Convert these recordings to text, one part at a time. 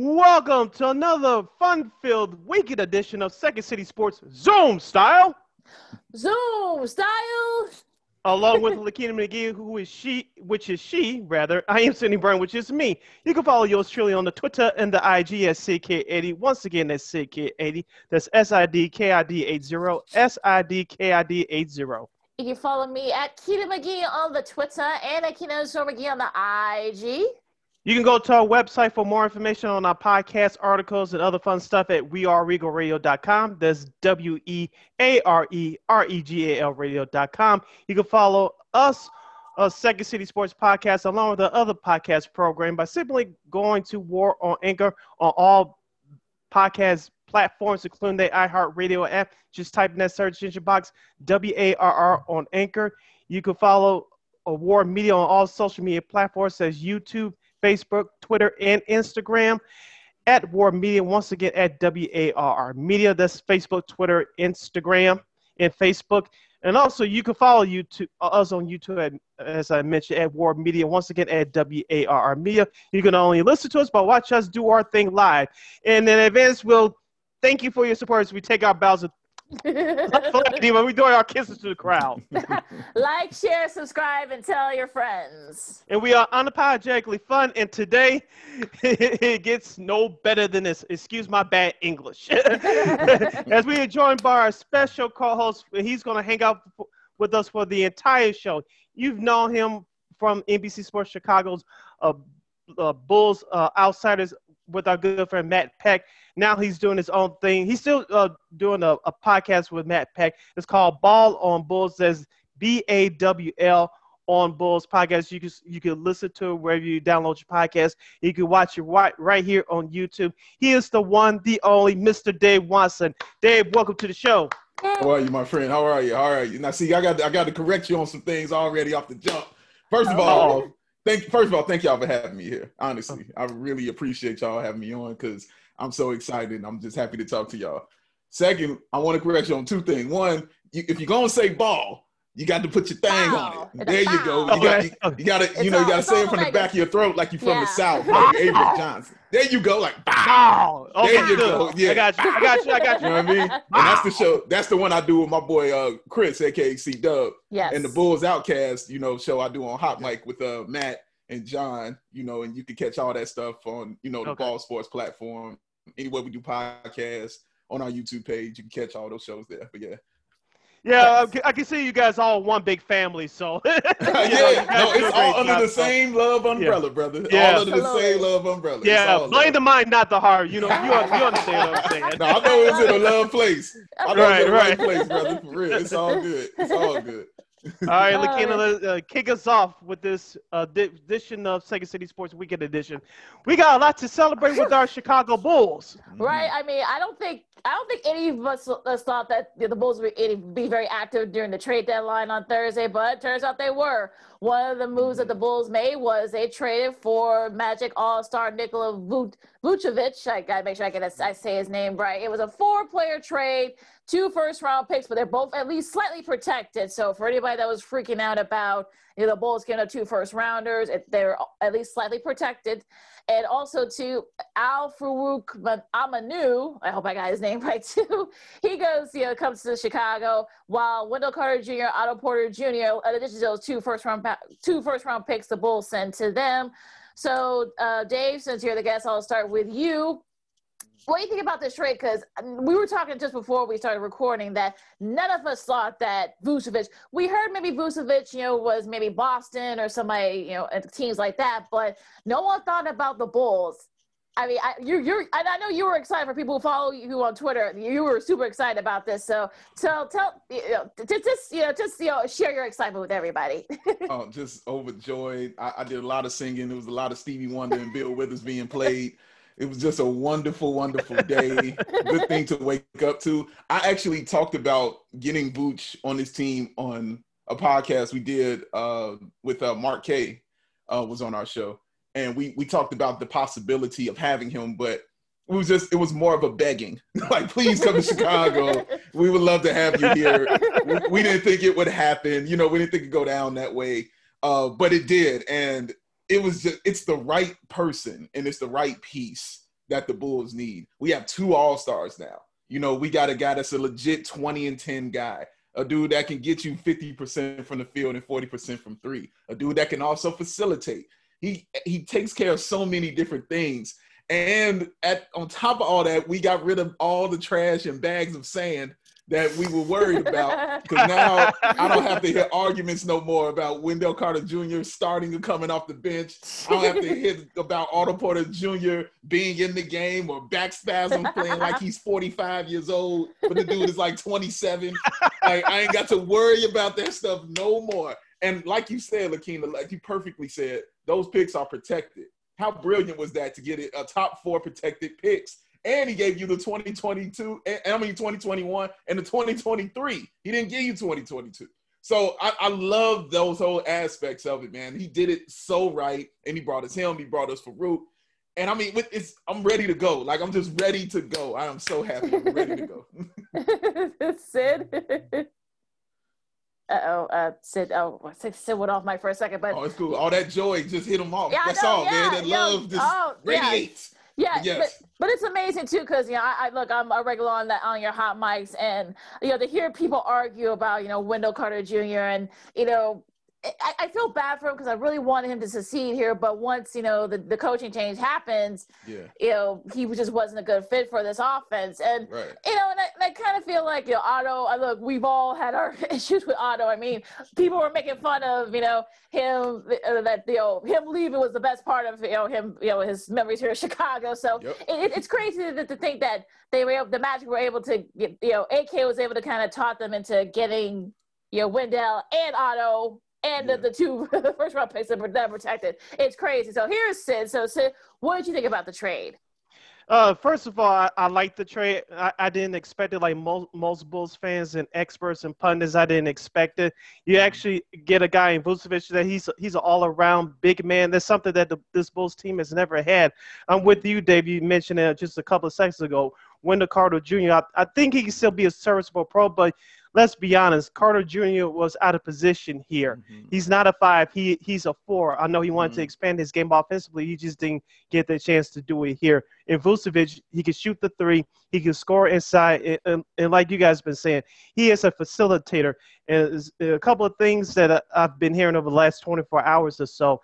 Welcome to another fun-filled weekend edition of Second City Sports Zoom Style. Zoom style. Along with Lakina McGee, who is she, which is she, rather. I am Cindy Byrne, which is me. You can follow yours truly on the Twitter and the IG at SidKid80. Once again, that's SidKid80. That's S-I-D-K-I-D-80, S-I-D-K-I-D-80. You can follow me at Keita McGee on the Twitter and at underscore McGee on the IG. You can go to our website for more information on our podcast, articles, and other fun stuff at weareregalradio.com. That's W E A R E R E G A L radio.com. You can follow us, uh, Second City Sports Podcast, along with the other podcast program by simply going to WARR on Anchor on all podcast platforms, including the iHeartRadio app. Just type in that search engine box W A R R on Anchor. You can follow Award Media on all social media platforms, as YouTube, Facebook, Twitter, and Instagram at WARR Media. Once again, at W A R R Media. That's Facebook, Twitter, Instagram, and Facebook. And also, you can follow YouTube, uh, us on YouTube, as I mentioned, at WARR Media. Once again, at W A R R Media. You can only listen to us, but watch us do our thing live. And in advance, we'll thank you for your support as we take our bows of when we doing our kisses to the crowd. like, share, subscribe, and tell your friends. And we are unapologetically fun. And today, it gets no better than this. Excuse my bad English. As we are joined by our special co-host, he's going to hang out with us for the entire show. You've known him from NBC Sports Chicago's uh, uh, Bulls uh, Outsiders with our good friend Matt Peck. Now he's doing his own thing. He's still uh, doing a, a, podcast with Matt Peck. It's called Bawl on Bulls. There's B A W L on Bulls podcast. You can you can listen to it wherever you download your podcast. You can watch it right right here on YouTube. He is the one, the only, Mr. Dave Watson. Dave, welcome to the show. How are you, my friend? How are you? How are you? Now, see, I got I got to correct you on some things already off the jump. First of all, oh. thank first of all, thank y'all for having me here. Honestly, I really appreciate y'all having me on because I'm so excited. I'm just happy to talk to y'all. Second, I want to correct you on two things. One, you, if you're gonna say ball, you got to put your thing on it. There you go. You got, you, you got to, you know, you got to say it from the back of your throat like you're from yeah. the South, like Avery Johnson. There you go, like bow. Okay, there you go. Yeah, I got you. I got you. I got you. you know what I mean? And that's the show. That's the one I do with my boy uh, Chris, aka C Dub. Yes. And the Bulls Outcast, you know, show I do on Hot Mic with uh, Matt and John. You know, and you can catch all that stuff on you know the okay. Ball Sports platform. Anywhere we do podcasts on our YouTube page, you can catch all those shows there. But yeah. Yeah. I can see you guys all one big family. So yeah, no, it's all under the same love umbrella, yeah. brother. Yeah. All under the same love umbrella. Yeah, blame love. the mind, not the heart. You know, you, you understand what I'm saying. no, I know it's in a love place. I know right, it's in a right place, brother. For real, it's all good. It's all good. All right, Lakina, let's uh, kick us off with this uh, edition of Second City Sports Weekend Edition. We got a lot to celebrate with our Chicago Bulls. Right. I mean, I don't think I don't think any of us thought that the Bulls would be very active during the trade deadline on Thursday, but it turns out they were. One of the moves that the Bulls made was they traded for Magic All Star Nikola Vucevic. I gotta make sure I get I say his name right. It was a four player trade, two first round picks, but they're both at least slightly protected. So for anybody that was freaking out about you know, the Bulls getting two first rounders, they're at least slightly protected and also to Al-Farouq Aminu. I hope I got his name right too. He goes, you know, comes to Chicago while Wendell Carter Jr., Otto Porter Jr., in addition to those two first round two first round picks, the Bulls send to them. So, uh, Dave, since you're the guest, I'll start with you what do you think about this trade? Because um, we were talking just before we started recording that none of us thought that Vucevic. We heard maybe Vucevic, you know, was maybe Boston or somebody, you know, teams like that, but no one thought about the Bulls. I mean, I, you're, you're, and I know you were excited for people who follow you on Twitter. You were super excited about this. So tell, tell, you know, just, just, you know, just, you know, share your excitement with everybody. oh, just overjoyed. I, I, did a lot of singing. There was a lot of Stevie Wonder and Bill Withers being played. It was just a wonderful, wonderful day. Good thing to wake up to. I actually talked about getting Vooch on this team on a podcast we did uh, with uh, Mark K. Uh, was on our show, and we we talked about the possibility of having him, but it was just it was more of a begging, like please come to Chicago. We would love to have you here. We, we, didn't think it would happen, you know. We didn't think it'd go down that way, uh, but it did, and it was just it's the right person and it's the right piece that the Bulls need. We have two All Stars now. You know, we got a guy that's a legit 20 and 10 guy, a dude that can get you 50% from the field and 40% from three, a dude that can also facilitate. He he takes care of so many different things. And at on top of all that, we got rid of all the trash and bags of sand that we were worried about because now I don't have to hear arguments no more about Wendell Carter Jr. starting and coming off the bench. I don't have to hear about Otto Porter Jr. being in the game or back spasms playing like he's 45 years old, but the dude is like 27. Like I ain't got to worry about that stuff no more. And like you said, Lakina, like you perfectly said, those picks are protected. How brilliant was that to get it a top four protected picks? And he gave you the 2022, and, I mean 2021 and the 2023. He didn't give you 2022. So I, I, love those whole aspects of it, man. He did it so right, and he brought us him. He brought us Farouq, and I mean, it's I'm ready to go. Like I'm just ready to go. I am so happy. I'm ready to go. Sid. Uh-oh, uh Sid oh Sid went off my for a second, but Oh, it's cool. All that joy just hit him off. Yeah, That's all, yeah, man. That love just oh, radiates. Yeah. Yes. but, but it's amazing too because you know I, I, look I'm a regular on that on your hot mics and you know to hear people argue about you know Wendell Carter Jr. and you know I, I, feel bad for him because I really wanted him to succeed here, but once you know the, the coaching change happens, yeah, you know he just wasn't a good fit for this offense, and right. you know, and I, and I kind of feel like you know Otto. I look, we've all had our issues with Otto. I mean, people were making fun of you know him uh, that you know him leaving was the best part of you know him you know his memories here in Chicago. So yep. it, it's crazy to, to think that they were able, the Magic were able to you know AK was able to kind of talk them into getting you know Wendell and Otto and yeah. the, the two the first round picks that are protected. It's crazy. So here's Sid. So Sid, what did you think about the trade? Uh, first of all, I, I like the trade. I, I, didn't expect it like most, most Bulls fans and experts and pundits. I didn't expect it. You mm-hmm. actually get a guy in Vucevic that he's he's an all around big man. That's something that the, this Bulls team has never had. I'm with you, Dave. You mentioned it just a couple of seconds ago. Wendell Carter Jr. I, I think he can still be a serviceable pro, but let's be honest, Carter Jr. was out of position here. Mm-hmm. He's not a five. He he's a four. I know he wanted mm-hmm. to expand his game offensively. He just didn't get the chance to do it here. In Vucevic, he can shoot the three. He can score inside. And, and, and like you guys have been saying, he is a facilitator. And a couple of things that I've been hearing over the last 24 hours or so.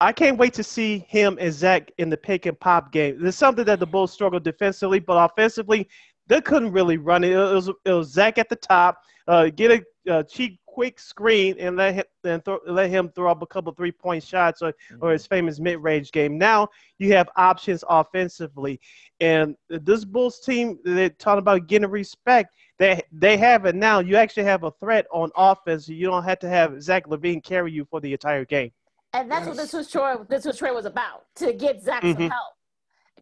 I can't wait to see him and Zach in the pick and pop game. There's something that the Bulls struggle defensively, but offensively, they couldn't really run it. It was, it was Zach at the top, uh, get a, a cheap quick screen and let him then throw, let him throw up a couple three point shots or, mm-hmm. or his famous mid range game. Now you have options offensively, and this Bulls team they're talking about getting respect. They they have it now. You actually have a threat on offense. You don't have to have Zach LaVine carry you for the entire game. And that's yes. what this was Troy. This was Troy was about to get Zach mm-hmm. some help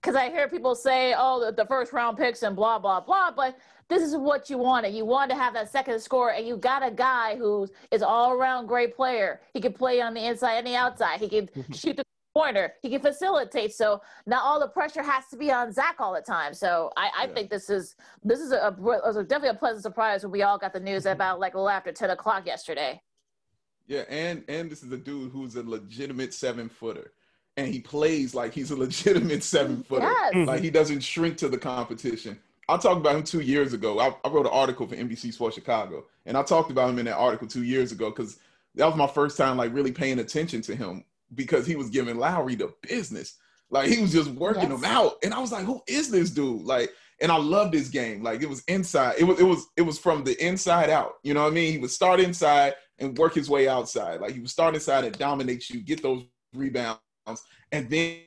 because I hear people say, "Oh, the, the, first round picks and blah blah blah," but this is what you wanted. You wanted to have that second score, and you got a guy who is all around great player. He can play on the inside and the outside. He can mm-hmm. shoot the corner. He can facilitate. So not all the pressure has to be on Zach all the time. So I, I yeah. think this is this is a, a, definitely a pleasant surprise when we all got the news mm-hmm. about like a little after ten o'clock yesterday. Yeah, and and this is a dude who's a legitimate seven footer and he plays like he's a legitimate seven footer. Yes. Like he doesn't shrink to the competition. I talked about him two years ago. I, I, wrote an article for NBC Sports Chicago, and I talked about him in that article two years ago because that was my first time like really paying attention to him because he was giving Lowry the business. Like he was just working yes. him out, and I was like, "Who is this dude?" Like, and I loved this game. Like it was inside. It was it was it was from the inside out. You know what I mean? He would start inside and work his way outside. Like he would start inside and dominate you, get those rebounds and then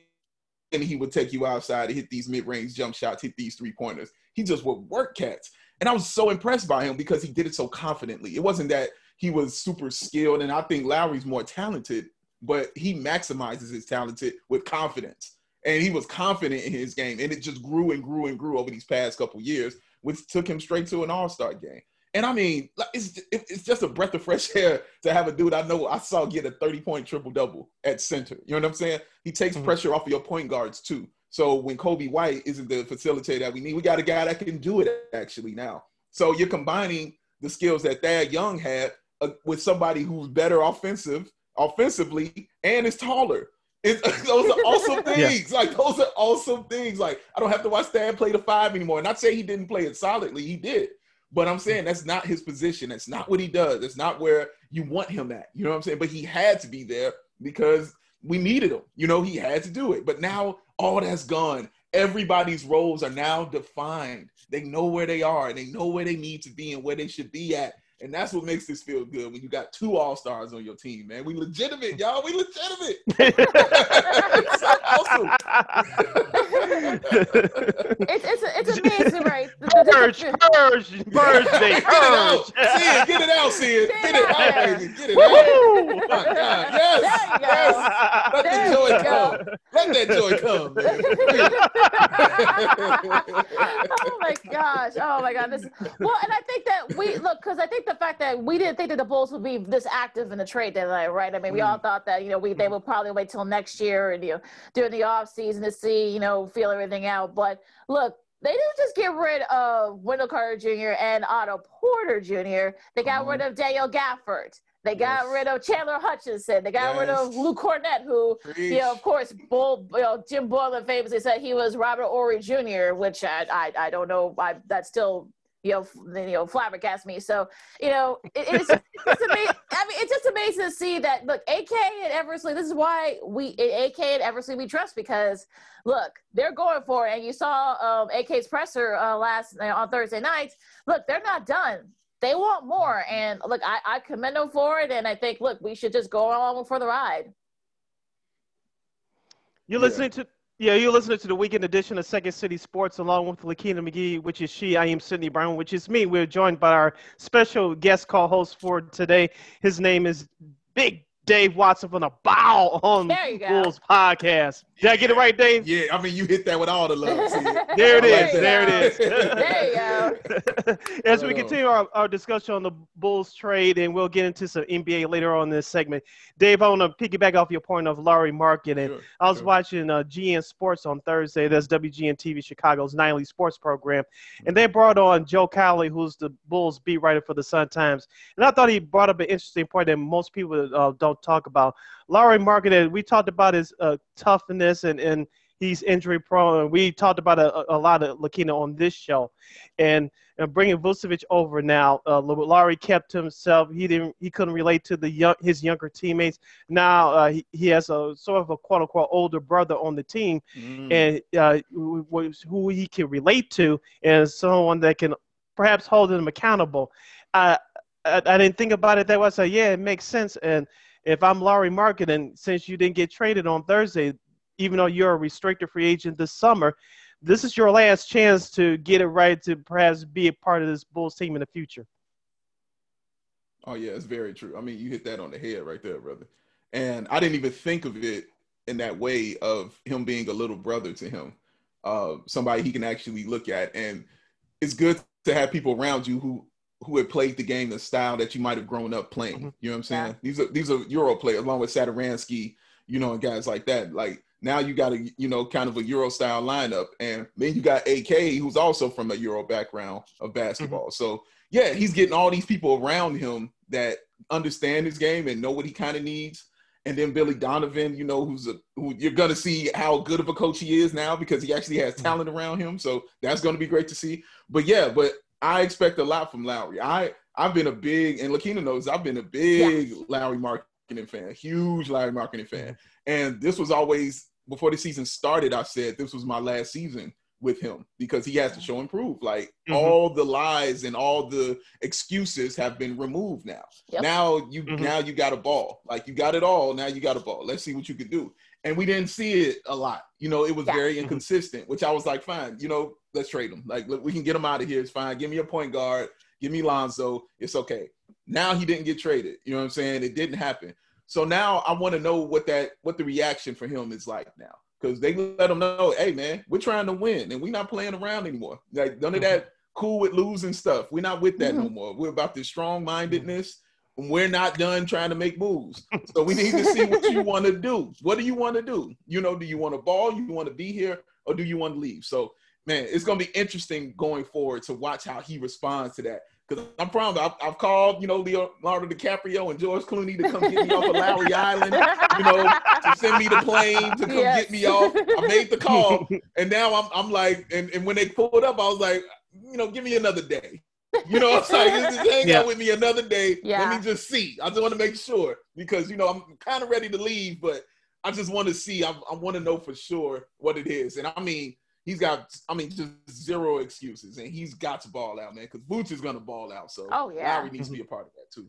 he would take you outside to hit these mid-range jump shots, hit these three pointers. He just would work cats. And I was so impressed by him because he did it so confidently. It wasn't that he was super skilled, and I think Lowry's more talented, but he maximizes his talented with confidence. And he was confident in his game, and it just grew and grew and grew over these past couple years, which took him straight to an all-star game. And I mean, it's it's just a breath of fresh air to have a dude I know I saw get a 30 point triple double at center. You know what I'm saying? He takes mm-hmm. pressure off of your point guards too. So when Coby White isn't the facilitator that we need, we got a guy that can do it actually now. So you're combining the skills that Thad Young had uh, with somebody who's better offensive, offensively, and is taller. It's, those are awesome things. Yeah. Like those are awesome things. Like I don't have to watch Thad play the five anymore. And not say he didn't play it solidly. He did. But I'm saying that's not his position. That's not what he does. That's not where you want him at. You know what I'm saying? But he had to be there because we needed him. You know, he had to do it. But now all that's gone. Everybody's roles are now defined. They know where they are. They know where they need to be and where they should be at. And that's what makes this feel good when you got two all stars on your team, man. We legitimate, y'all. We legitimate. it's so awesome. it's it's it's amazing, right? Purge, purge, purge, they purge. See it, get it out, see it, get it out, baby, get it out. Oh, my God, yes, yes. Let there the joy come. Let that joy come, man. oh my gosh! Oh my God! This well, and I think that we look because I think the fact that we didn't think that the Bulls would be this active in the trade deadline, right? I mean, we mm. all thought that you know we they would probably wait till next year and you know during the off season to see you know feel everything out. But look, they didn't just get rid of Wendell Carter Jr. and Otto Porter Jr. They got mm-hmm. rid of Daniel Gafford. They got yes. rid of Chandler Hutchinson. They got yes. rid of Luke Kornet, who, Preach. you know, of course, Bull, you know, Jim Boylen famously said he was Robert Horry Jr., which I, I, I don't know. I, that's still you know, you know, flabbergast me. So, you know, it, it's, it's amazing. I mean, it's just amazing to see that. Look, AK and Eversley. This is why we AK and Eversley we trust because look, they're going for it. And you saw um, AK's presser uh, last uh, on Thursday night. Look, they're not done. They want more, and look, I, I commend them for it. And I think, look, we should just go along for the ride. You're listening to yeah, you're listening to the weekend edition of Second City Sports along with Lakina McGee, which is she. I am Sydney Brown, which is me. We're joined by our special guest co host for today. His name is Big Dave Watson from the Bow on the Bulls podcast. Did I get it right, Dave? Yeah, I mean you hit that with all the love. there it is. There, it is. there you go. As we continue our, our discussion on the Bulls trade, and we'll get into some NBA later on in this segment. Dave, I want to piggyback off your point of Lauri Markkanen. And sure, I was sure. watching uh, GN Sports on Thursday. That's WGN TV Chicago's nightly sports program, and they brought on Joe Cowley, who's the Bulls beat writer for the Sun Times. And I thought he brought up an interesting point that most people uh, don't talk about. Lauri Markkanen, we talked about his uh, toughness and, and he's injury prone. We talked about a, a lot of Lakina on this show, and, and bringing Vucevic over now. Uh, kept himself. He didn't. He couldn't relate to the young, his younger teammates. Now uh, he, he has a sort of a quote unquote older brother on the team, mm. and uh, who he can relate to, and someone that can perhaps hold him accountable. I, I, I didn't think about it that way. I said, yeah, it makes sense, and if I'm Lauri Markkanen, since you didn't get traded on Thursday, even though you're a restricted free agent this summer, this is your last chance to get it right to perhaps be a part of this Bulls team in the future. Oh yeah, it's very true. I mean, you hit that on the head right there, brother. And I didn't even think of it in that way of him being a little brother to him, uh, somebody he can actually look at. And it's good to have people around you who who had played the game the style that you might have grown up playing. Mm-hmm. You know what I'm saying? Yeah. These are these are Euro players along with Satoransky, you know, and guys like that. Like now you got a you know kind of a Euro style lineup, and then you got AK who's also from a Euro background of basketball. Mm-hmm. So yeah, he's getting all these people around him that understand his game and know what he kind of needs. And then Billy Donovan, you know, who's a who you're gonna see how good of a coach he is now because he actually has mm-hmm. talent around him. So that's gonna be great to see. But yeah, but I expect a lot from Lauri. I I've been a big and Lakina knows I've been a big yeah. Lauri Markkanen fan, huge Lauri Markkanen fan. And this was always before the season started. I said this was my last season with him because he has to show improve. Like mm-hmm. all the lies and all the excuses have been removed now. Yep. Now you mm-hmm. now you got a ball. Like you got it all. Now you got a ball. Let's see what you can do. And we didn't see it a lot. You know, it was yeah. very mm-hmm. inconsistent, which I was like, fine. You know, let's trade him. Like, look, we can get him out of here. It's fine. Give me a point guard. Give me Lonzo. It's okay. Now he didn't get traded. You know what I'm saying? It didn't happen. So now I want to know what that what the reaction for him is like now. Because they let him know, hey man, we're trying to win and we're not playing around anymore. Like none of that cool with losing stuff. We're not with that mm-hmm. no more. We're about this strong mindedness. We're not done trying to make moves. So we need to see what you want to do. What do you want to do? You know, do you want to ball? You want to be here? Or do you want to leave? So man, it's gonna be interesting going forward to watch how he responds to that. Because I'm proud. I've, I've, called, you know, Leonardo DiCaprio and George Clooney to come get me off of Lauri Island, you know, to send me the plane to come yes. get me off. I made the call, and now I'm, I'm like, and, and when they pulled up, I was like, you know, give me another day. You know, it's like just hang yeah. out with me another day. Yeah. Let me just see. I just want to make sure because you know I'm kind of ready to leave, but I just want to see. I, I want to know for sure what it is. And I mean, he's got, I mean, just zero excuses, and he's got to ball out, man. Because Vooch is gonna ball out. So oh yeah, Lauri needs to be a part of that too.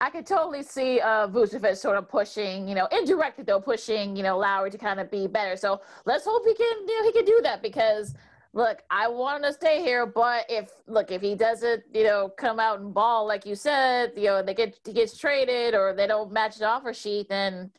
I could totally see uh, Vucevic sort of pushing, you know, indirectly though, pushing, you know, Lauri to kind of be better. So let's hope he can, you know, he can do that because look, I want him to stay here, but if look, if he doesn't, you know, come out and ball like you said, you know, they get he gets traded or they don't match the offer sheet, then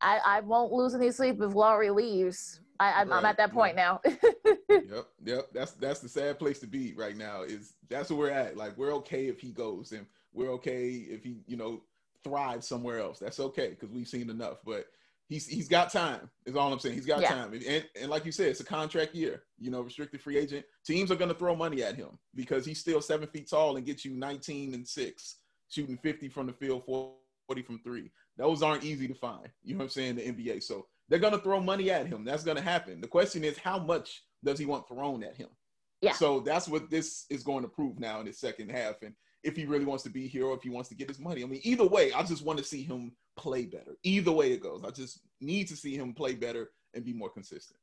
I, I won't lose any sleep if Lauri leaves. I, am right. at that point now. yep, yep. That's that's the sad place to be right now. Is that's where we're at. Like we're okay if he goes, and we're okay if he, you know, thrives somewhere else. That's okay because we've seen enough. But he's he's got time. Is all I'm saying. He's got yeah. time, and, and and like you said, it's a contract year. You know, restricted free agent teams are going to throw money at him because he's still seven feet tall and gets you 19 and six, shooting 50 from the field, 40 from three. Those aren't easy to find. You know what I'm saying? The NBA. So they're going to throw money at him. That's going to happen. The question is, how much does he want thrown at him? Yeah. So that's what this is going to prove now in the second half. And if he really wants to be here or if he wants to get his money. I mean, either way, I just want to see him play better. Either way it goes, I just need to see him play better and be more consistent.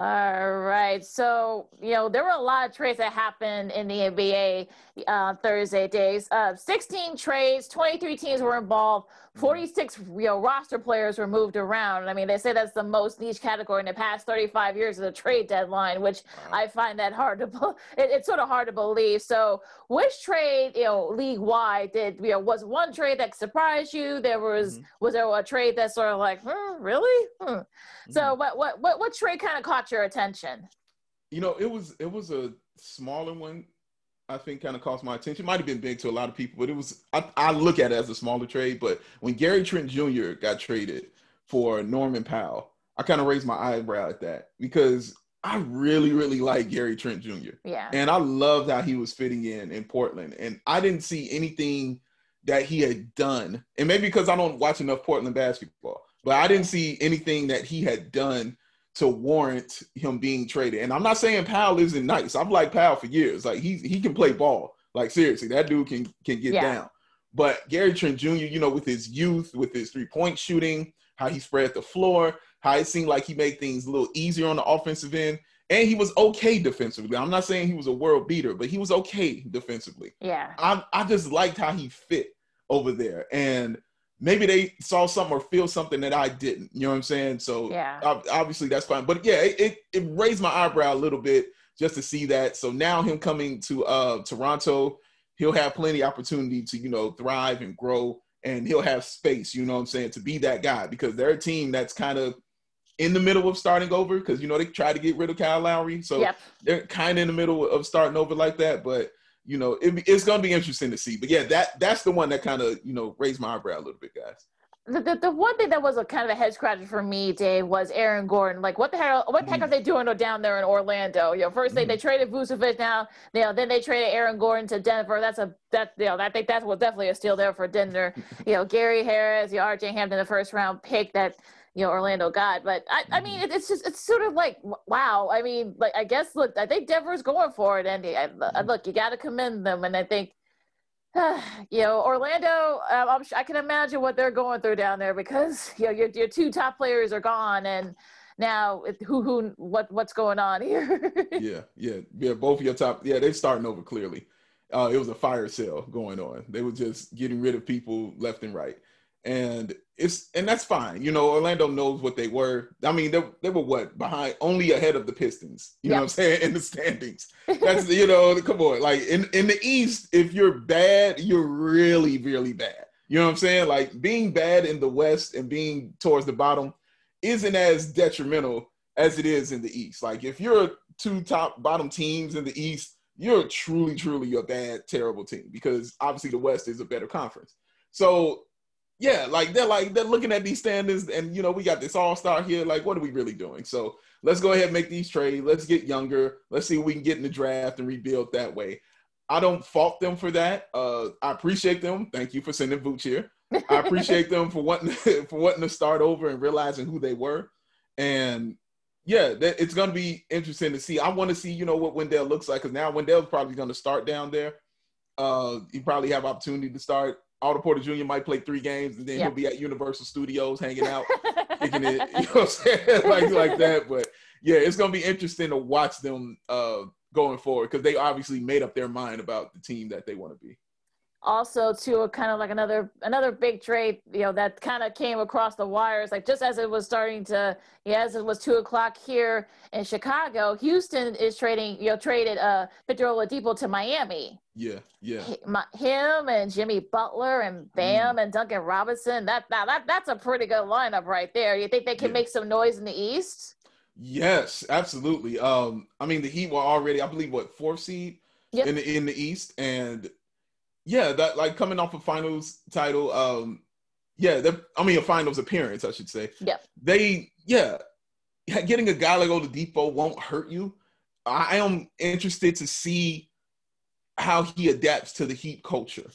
All right. So, you know, there were a lot of trades that happened in the NBA uh, Thursday days. Uh, 16 trades, 23 teams were involved. 46 you know, roster players were moved around. I mean, they say that's the most niche category in the past 35 years of the trade deadline, which wow. I find that hard to, it, it's sort of hard to believe. So which trade, you know, league wide did, you know, was one trade that surprised you? There was, mm-hmm. was there a trade that sort of like, hmm, really? Hmm. Mm-hmm. So what, what, what, what trade kind of caught your attention? You know, it was, it was a smaller one I think kind of caught my attention. Might have been big to a lot of people, but it was I, I, look at it as a smaller trade. But when Gary Trent Jr. got traded for Norman Powell, I kind of raised my eyebrow at that because I really, really like Gary Trent Jr. Yeah. And I loved how he was fitting in in Portland. And I didn't see anything that he had done. And maybe because I don't watch enough Portland basketball, but I didn't see anything that he had done to warrant him being traded. And I'm not saying Powell isn't nice. I've liked Powell for years. Like he he can play ball. Like seriously, that dude can can get yeah. down. But Gary Trent Jr., you know, with his youth, with his three point shooting, how he spread the floor, how it seemed like he made things a little easier on the offensive end. And he was okay defensively. I'm not saying he was a world beater, but he was okay defensively. Yeah. I, I just liked how he fit over there. And maybe they saw something or feel something that I didn't. You know what I'm saying? So yeah, obviously that's fine. But yeah, it, it, it raised my eyebrow a little bit just to see that. So now him coming to uh Toronto, he'll have plenty opportunity to you know thrive and grow, and he'll have space. You know what I'm saying to be that guy because they're a team that's kind of in the middle of starting over because you know they tried to get rid of Kyle Lowry, so yep. they're kind of in the middle of starting over like that. But you know, it, it's going to be interesting to see. But yeah, that that's the one that kind of you know raised my eyebrow a little bit, guys. The, the, the, one thing that was a kind of a head scratcher for me, Dave, was Aaron Gordon. Like, what the hell? What the heck are mm. they doing down there in Orlando? You know, first they, mm. they traded Vucevic, now you know, then they traded Aaron Gordon to Denver. That's a that you know, I think that was definitely a steal there for Denver. you know, Gary Harris, you know, R.J. Hampton, the first round pick that you know Orlando got. But I, I mean, mm-hmm. it's just it's sort of like wow. I mean, like I guess look, I think Denver's going for it, and I, I, look, you got to commend them, and I think. you know, Orlando. Um, i can imagine what they're going through down there because you know your your two top players are gone, and now who who what what's going on here? yeah, yeah, yeah. Both of your top, yeah, they're starting over clearly. Uh, it was a fire sale going on. They were just getting rid of people left and right and it's and that's fine. You know, Orlando knows what they were. I mean, they, they were what behind, only ahead of the Pistons. You yep. know what I'm saying in the standings. That's you know, come on, like in in the East, if you're bad, you're really really bad. You know what I'm saying? Like being bad in the West and being towards the bottom isn't as detrimental as it is in the East. Like if you're two top bottom teams in the East, you're truly truly a bad terrible team because obviously the West is a better conference. So yeah, like they're like they're looking at these standards, and you know we got this all star here. Like, what are we really doing? So let's go ahead and make these trades. Let's get younger. Let's see if we can get in the draft and rebuild that way. I don't fault them for that. Uh, I appreciate them. Thank you for sending Vooch here. I appreciate them for wanting for wanting to start over and realizing who they were. And yeah, that, it's going to be interesting to see. I want to see, you know, what Wendell looks like because now Wendell's probably going to start down there. Uh, he probably have opportunity to start. Otto Porter Jr. might play three games and then yeah. he'll be at Universal Studios hanging out, kicking it, you know what I'm saying, like like that. But yeah, it's going to be interesting to watch them uh, going forward because they obviously made up their mind about the team that they want to be also to a kind of like another another big trade you know that kind of came across the wires like just as it was starting to yeah, as it was two o'clock here in chicago houston is trading you know traded uh victor oladipo to miami yeah yeah him and jimmy butler and bam mm. and duncan robinson that, that that that's a pretty good lineup right there you think they can yeah. make some noise in the east yes absolutely um i mean the heat were already i believe what fourth seed yep. in the in the east and yeah, that like coming off a finals title, um, yeah, I mean a finals appearance, I should say. Yeah. They, yeah, getting a guy like Oladipo won't hurt you. I am interested to see how he adapts to the Heat culture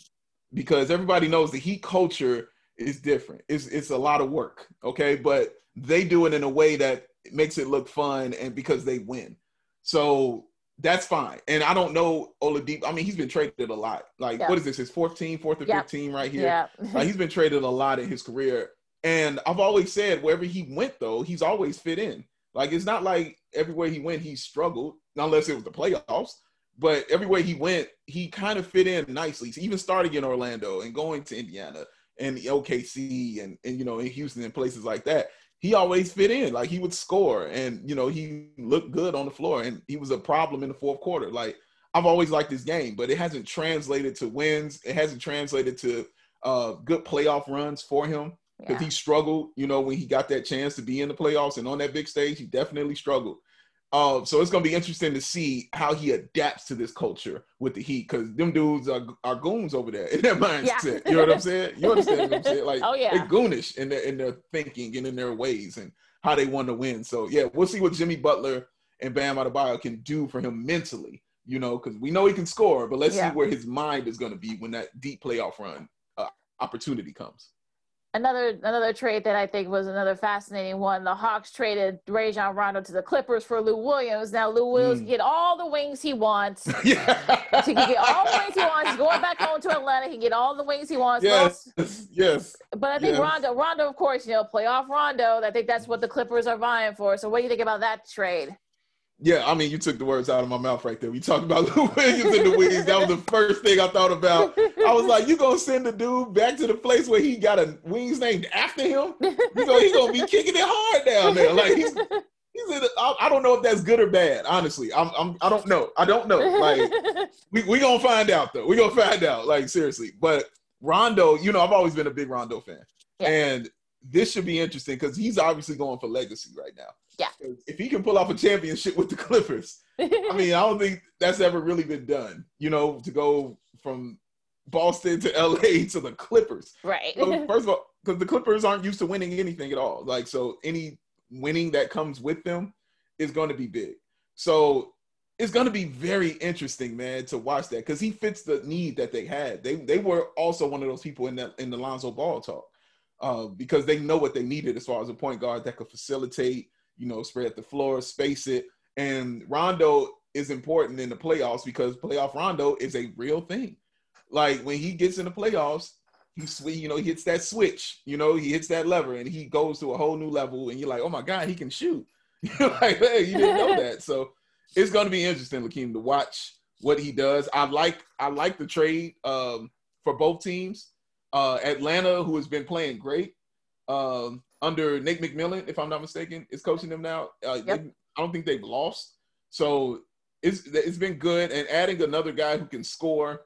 because everybody knows the Heat culture is different. It's it's a lot of work, okay, but they do it in a way that makes it look fun and because they win. So that's fine. And I don't know Oladipo. I mean, he's been traded a lot. Like, what is this? His 14, fourth or 15 right here. Yeah. like, he's been traded a lot in his career. And I've always said wherever he went, though, he's always fit in. Like, it's not like everywhere he went, he struggled, unless it was the playoffs. But everywhere he went, he kind of fit in nicely. So even starting in Orlando and going to Indiana and the OKC and, and you know in Houston and places like that, he always fit in. Like he would score and you know, he looked good on the floor and he was a problem in the fourth quarter. Like I've always liked this game, but it hasn't translated to wins. It hasn't translated to uh, good playoff runs for him because yeah. he struggled, you know, when he got that chance to be in the playoffs and on that big stage, he definitely struggled. Uh, so it's gonna be interesting to see how he adapts to this culture with the Heat, because them dudes are, are goons over there in their mindset. Yeah. You know what I'm saying? You understand what I'm saying? Like, oh yeah, they're goonish in their in their thinking and in their ways and how they want to win. So yeah, we'll see what Jimmy Butler and Bam Adebayo can do for him mentally. You know, because we know he can score, but let's yeah. see where his mind is going to be when that deep playoff run uh, opportunity comes another another trade that I think was another fascinating one. The Hawks traded Rajon Rondo to the Clippers for Lou Williams. Now Lou Williams mm. get all the wings he wants. yeah. he can get all the wings he wants. He's going back home to Atlanta. He can get all the wings he wants. Yes. yes. But I think yes. Rondo, Rondo, of course, you know, playoff Rondo. I think that's what the Clippers are vying for. So what do you think about that trade? Yeah, I mean, you took the words out of my mouth right there. We talked about Lou Williams and the wings. That was the first thing I thought about. I was like, you gonna send the dude back to the place where he got a wings named after him? You know, he's gonna be kicking it hard down there. Like he's he's in. I don't know if that's good or bad. Honestly, I'm, I'm I don't know. I don't know. Like we we gonna find out though. We gonna find out. Like seriously, but Rondo, you know, I've always been a big Rondo fan, yeah. and this should be interesting because he's obviously going for legacy right now. Yeah. If he can pull off a championship with the Clippers, I mean, I don't think that's ever really been done. You know, to go from Boston to LA to the Clippers. Right. So first of all, because the Clippers aren't used to winning anything at all. Like, so any winning that comes with them is going to be big. So it's going to be very interesting, man, to watch that because he fits the need that they had. They they were also one of those people in that in the Lonzo Ball talk uh, because they know what they needed as far as a point guard that could facilitate, you know, spread the floor, space it. And Rondo is important in the playoffs because playoff Rondo is a real thing. Like when he gets in the playoffs, he sweet, you know, he hits that switch, you know, he hits that lever and he goes to a whole new level. And you're like, oh my God, he can shoot. Like, hey, you didn't know that. So it's gonna be interesting, Lakeem, to watch what he does. I like I like the trade um, for both teams. Uh, Atlanta, who has been playing great, um, under Nate McMillan, if I'm not mistaken, is coaching them now. Uh, yep. they, I don't think they've lost, so it's it's been good. And adding another guy who can score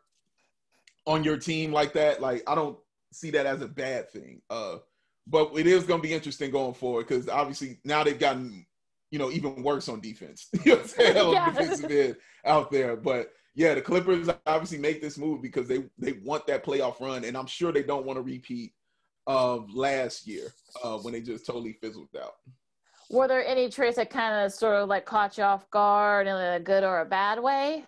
on your team like that, like I don't see that as a bad thing. Uh, but it is going to be interesting going forward because obviously now they've gotten you know even worse on defense. you know what I'm saying? yeah. defensive end out there, but yeah, the Clippers obviously make this move because they they want that playoff run, and I'm sure they don't want to repeat of last year uh, when they just totally fizzled out. Were there any trades that kind of sort of like caught you off guard in a good or a bad way?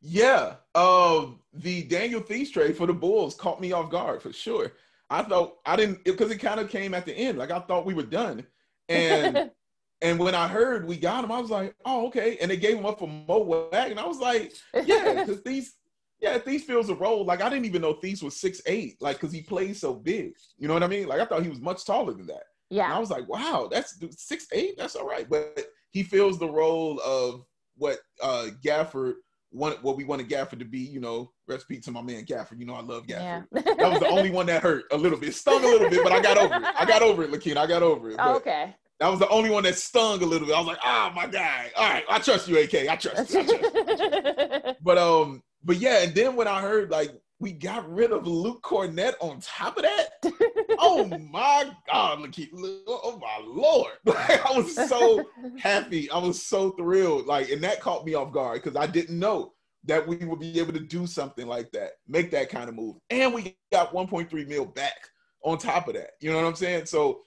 Yeah, uh, the Daniel Theis trade for the Bulls caught me off guard for sure. I thought I didn't because it, it kind of came at the end. Like I thought we were done, and and when I heard we got him, I was like, oh okay. And they gave him up for Mo Wagner. And I was like, yeah, because these yeah, Theis fills a role. Like I didn't even know Theis was six eight, like because he plays so big. You know what I mean? Like I thought he was much taller than that. Yeah. And I was like, wow, that's six eight. That's all right. But he fills the role of what uh Gafford want what we wanted Gafford to be, you know, recipe to my man Gafford. You know, I love Gafford. Yeah. that was the only one that hurt a little bit. Stung a little bit, but I got over it. I got over it, Lakina. I got over it. Oh, okay. That was the only one that stung a little bit. I was like, ah, oh, my guy. All right, I trust you, AK. I trust you. I trust you. but um, but yeah, and then when I heard like we got rid of Luke Kornet on top of that, oh my God, Lakeith, oh my Lord. Like, I was so happy. I was so thrilled. Like, and that caught me off guard because I didn't know that we would be able to do something like that, make that kind of move. And we got 1.3 mil back on top of that. You know what I'm saying? So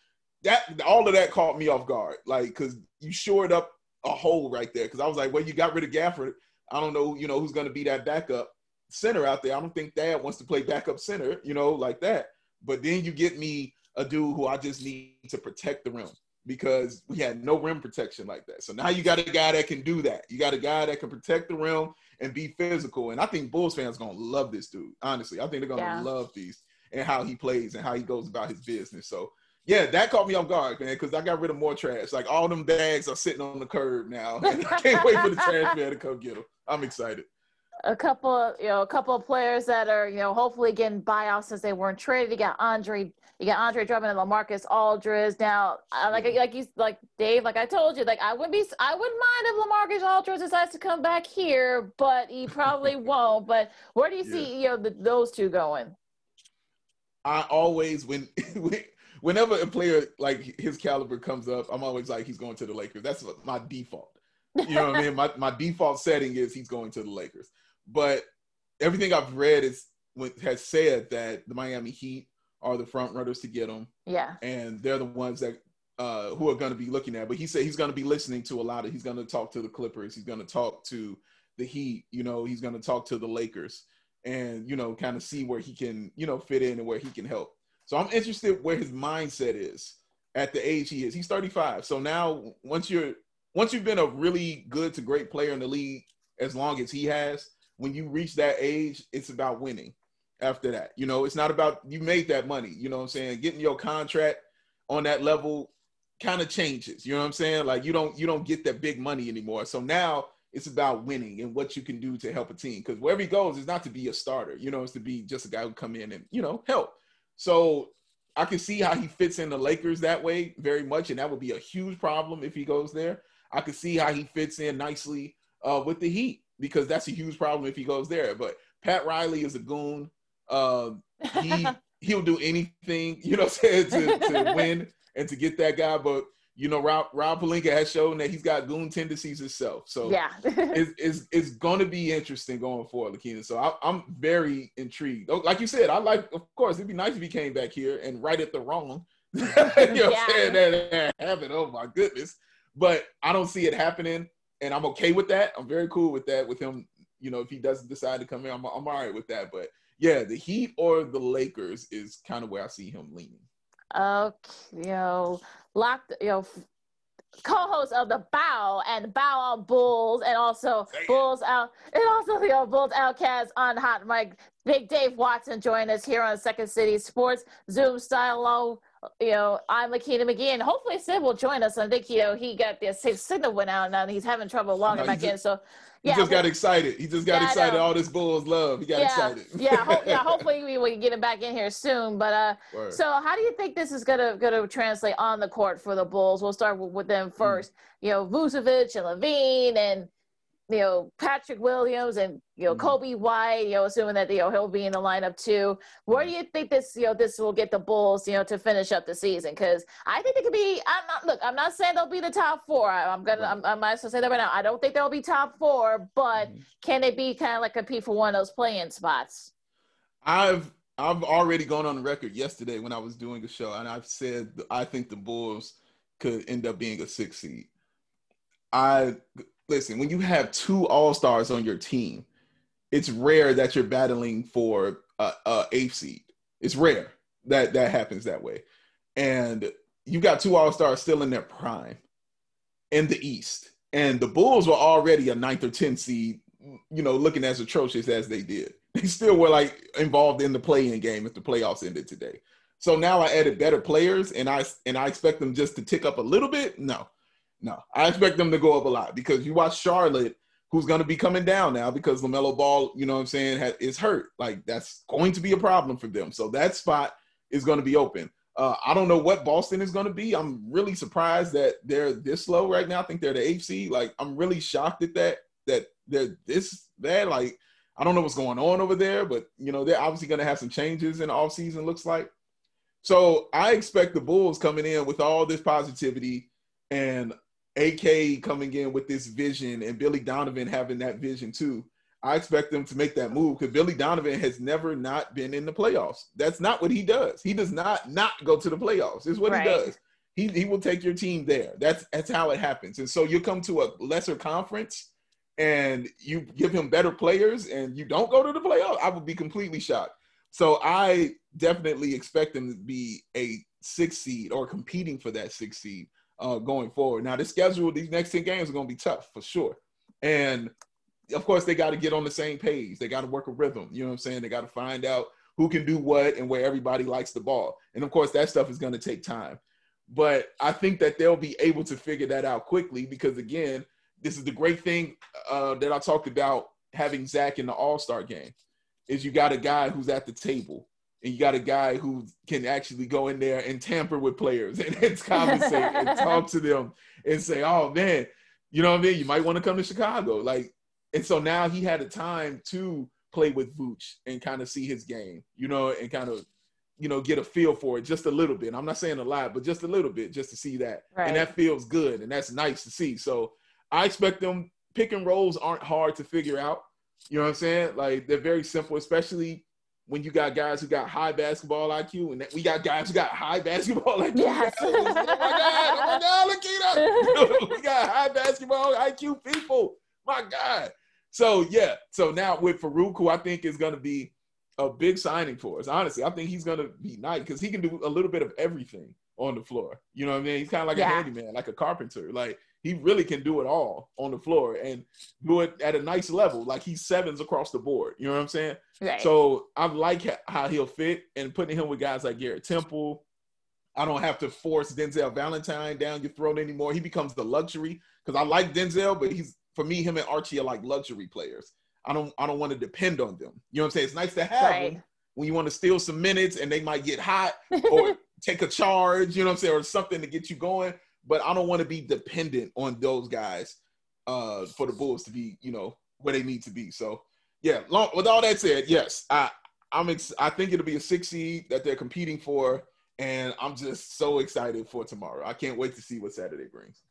that all of that caught me off guard. Like, because you shored up a hole right there. Because I was like, well, you got rid of Gafford. I don't know, you know, who's gonna be that backup center out there. I don't think Thad wants to play backup center, you know, like that. But then you get me a dude who I just need to protect the rim because we had no rim protection like that. So now you got a guy that can do that. You got a guy that can protect the rim and be physical. And I think Bulls fans gonna love this dude. Honestly, I think they're gonna yeah. love these and how he plays and how he goes about his business. So yeah, that caught me off guard, man, because I got rid of more trash. Like all them bags are sitting on the curb now, and I can't wait for the trash man to come get them. I'm excited a couple, you know, a couple of players that are, you know, hopefully getting buyouts since they weren't traded. You got Andre, you got Andre Drummond and LaMarcus Aldridge. Now, like like you like Dave, like I told you, like I wouldn't be, I wouldn't mind if LaMarcus Aldridge decides to come back here, but he probably won't. But where do you see, you know, the, those two going? I always when. Whenever a player like his caliber comes up, I'm always like he's going to the Lakers. That's my default. You know what I mean? My my default setting is he's going to the Lakers. But everything I've read is has said that the Miami Heat are the front runners to get him. Yeah. And they're the ones that uh, who are going to be looking at. But he said he's going to be listening to a lot of. He's going to talk to the Clippers. He's going to talk to the Heat. You know, he's going to talk to the Lakers, and you know, kind of see where he can you know fit in and where he can help. So I'm interested where his mindset is at the age he is. He's 35. So now once you're once you've been a really good to great player in the league as long as he has, when you reach that age, it's about winning after that. You know, it's not about you made that money, you know what I'm saying? Getting your contract on that level kind of changes. You know what I'm saying? Like you don't you don't get that big money anymore. So now it's about winning and what you can do to help a team. Because wherever he goes is not to be a starter, you know, it's to be just a guy who come in and, you know, help. So I can see how he fits in the Lakers that way very much, and that would be a huge problem if he goes there. I could see how he fits in nicely uh, with the Heat because that's a huge problem if he goes there. But Pat Riley is a goon. Uh, he he'll do anything, you know, to, to, to win and to get that guy. But you know, Rob Rob Pelinka has shown that he's got goon tendencies himself. So yeah, it's, it's, it's going to be interesting going forward, Lakina. So I, am very intrigued. Oh, like you said, I like, of course, it'd be nice if he came back here and right at the wrong. you know, yeah. saying that, that happened. Oh my goodness, but I don't see it happening and I'm okay with that. I'm very cool with that. With him, you know, if he doesn't decide to come in, I'm, I'm all right with that. But yeah, the Heat or the Lakers is kind of where I see him leaning. Okay, know, locked, you know, co-host of the Bow and Bow on Bulls, and also Damn. Bulls out, and also the old Bulls Outcast on Hot Mic. Big Dave Watson joined us here on Second City Sports Zoom style you know, I'm Lakina McGee, and hopefully Sid will join us. I think, you know, he got the signal went out and he's having trouble logging no, back just, in. So, yeah. He just got excited. He just got yeah, excited. All this Bulls love. He got yeah, excited. yeah. Ho- yeah. Hopefully we, we can get him back in here soon. But, uh, Word. so how do you think this is going to, going to translate on the court for the Bulls? We'll start with, with them mm. first. Mm. You know, Vucevic and LaVine and, you know Patrick Williams and you know mm-hmm. Coby White, you know, assuming that you know he'll be in the lineup too. Where do you think this you know this will get the Bulls you know to finish up the season? Because I think they could be. I'm not look. I'm not saying they'll be the top four. I, am gonna. Right. I'm, I might as well say that right now. I don't think they'll be top four, but mm-hmm. can they be kind of like compete for one of those playing spots? I've I've already gone on the record yesterday when I was doing a show, and I've said I think the Bulls could end up being a six seed. I listen, when you have two all stars on your team, it's rare that you're battling for a, a eighth seed. It's rare that that happens that way. And you've got two all stars still in their prime in the East, and the Bulls were already a ninth or tenth seed. You know, looking as atrocious as they did, they still were like involved in the play-in game if the playoffs ended today. So now I added better players, and I and I expect them just to tick up a little bit. No, no, I expect them to go up a lot because you watch Charlotte, who's going to be coming down now because LaMelo Ball, you know what I'm saying, is hurt. Like that's going to be a problem for them. So that spot is going to be open. Uh, I don't know what Boston is going to be. I'm really surprised that they're this low right now. I think they're the AFC. Like I'm really shocked at that. That they're this bad. Like I don't know what's going on over there, but you know they're obviously going to have some changes in the offseason, Looks like. So I expect the Bulls coming in with all this positivity and AK coming in with this vision and Billy Donovan having that vision too. I expect them to make that move because Billy Donovan has never not been in the playoffs. That's not what he does. He does not not go to the playoffs. Is what right. he does. He he will take your team there. That's that's how it happens. And so you come to a lesser conference and you give him better players and you don't go to the playoffs. I would be completely shocked. So I definitely expect them to be a six seed or competing for that six seed uh, going forward. Now the schedule, these next 10 games are going to be tough for sure. And of course, they got to get on the same page. They got to work a rhythm. You know what I'm saying? They got to find out who can do what and where everybody likes the ball. And of course, that stuff is going to take time. But I think that they'll be able to figure that out quickly because, again, this is the great thing uh, that I talked about having Zach in the All Star game is you got a guy who's at the table and you got a guy who can actually go in there and tamper with players and, and conversate and talk to them and say, "Oh man, you know what I mean? You might want to come to Chicago." Like and so now he had a time to play with Vooch and kind of see his game, you know, and kind of, you know, get a feel for it just a little bit. I'm not saying a lot, but just a little bit just to see that. Right. And that feels good and that's nice to see. So I expect them pick and rolls aren't hard to figure out. You know what I'm saying? Like they're very simple, especially when you got guys who got high basketball IQ, and we got guys who got high basketball IQ. Yes. oh my god! Oh my god! Oh Look at we got high basketball IQ people. My God. So yeah, so now with Farouq, who I think is going to be a big signing for us. Honestly, I think he's going to be nice because he can do a little bit of everything on the floor. You know what I mean? He's kind of like yeah. a handyman, like a carpenter. Like he really can do it all on the floor and do it at a nice level. Like he's sevens across the board. You know what I'm saying? Right. So I like how he'll fit and putting him with guys like Garrett Temple. I don't have to force Denzel Valentine down your throat anymore. He becomes the luxury because I like Denzel, but he's for me, him and Archie are like luxury players. I don't I don't want to depend on them. You know what I'm saying? It's nice to have right. them when you want to steal some minutes and they might get hot or take a charge, you know what I'm saying, or something to get you going. But I don't want to be dependent on those guys uh, for the Bulls to be, you know, where they need to be. So yeah, long, with all that said, yes, I I'm ex- I think it'll be a six seed that they're competing for, and I'm just so excited for tomorrow. I can't wait to see what Saturday brings.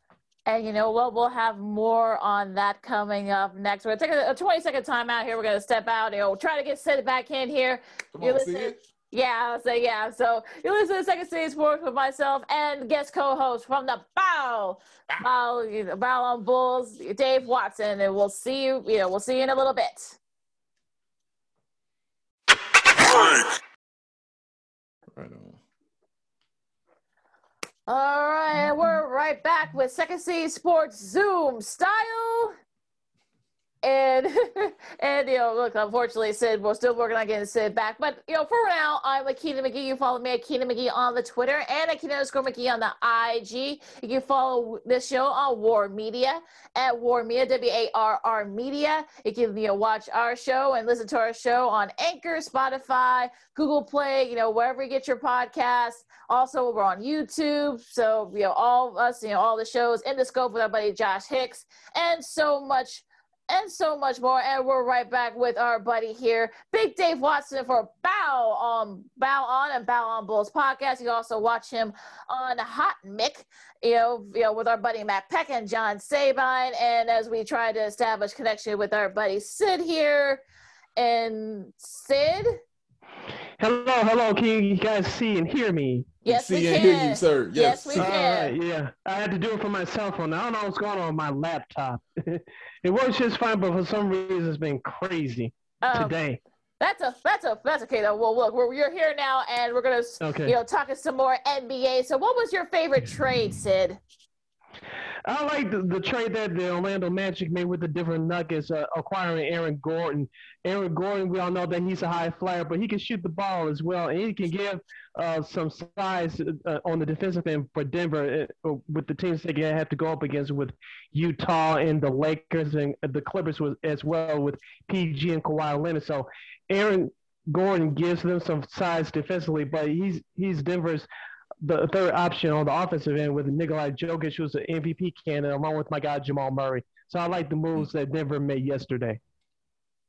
And you know what? We'll have more on that coming up next. We're gonna take a, a 20 second time out here. We're gonna step out. You know, try to get set back in here. Come you on, listen, see it. Yeah, so yeah. So you listen to Second City Sports with myself and guest co-host from the Bow, Bow, Bawl on Bulls, Dave Watson, and we'll see you. You know, we'll see you in a little bit. Right on. All right, we're right back with Second City Sports Zoom style and and you know, look, unfortunately, Sid, we're still working on getting Sid back. But you know, for now, I'm Akina McGee. You follow me Akina McGee on the Twitter and Akina underscore McGee on the IG. You can follow this show on WARR Media at WARR Media, W A R R Media. You can you know watch our show and listen to our show on Anchor, Spotify, Google Play, you know, wherever you get your podcasts. Also, we're on YouTube. So, you know, all of us, you know, all the shows in the scope with our buddy Josh Hicks and so much and so much more. And we're right back with our buddy here, Big Dave Watson, for Bow on Bow On and Bawl On Bulls podcast. You can also watch him on Hot Mic, you know, you know, with our buddy Matt Peck and John Sabine. And as we try to establish connection with our buddy Sid here, and Sid. Hello, hello. Can you guys see and hear me? Yes, see we and can. hear you, sir. Yes, yes we can. Right, yeah, I had to do it for my cell phone. I don't know what's going on with my laptop. it works just fine, but for some reason it's been crazy. um, today. That's a that's a that's okay though. Well, look, we're you're here now, and we're gonna okay. you know talking some more NBA. So, what was your favorite trade, Sid? I like the, the, trade that the Orlando Magic made with the Denver Nuggets, uh, acquiring Aaron Gordon. Aaron Gordon, we all know that he's a high flyer, but he can shoot the ball as well, and he can give uh, some size uh, on the defensive end for Denver uh, with the teams they have to go up against with Utah and the Lakers and the Clippers as well with PG and Kawhi Leonard. So Aaron Gordon gives them some size defensively, but he's he's Denver's the third option on the offensive end with Nikola Jokic, who's an MVP candidate, along with my guy Jamal Murray. So I like the moves that Denver made yesterday.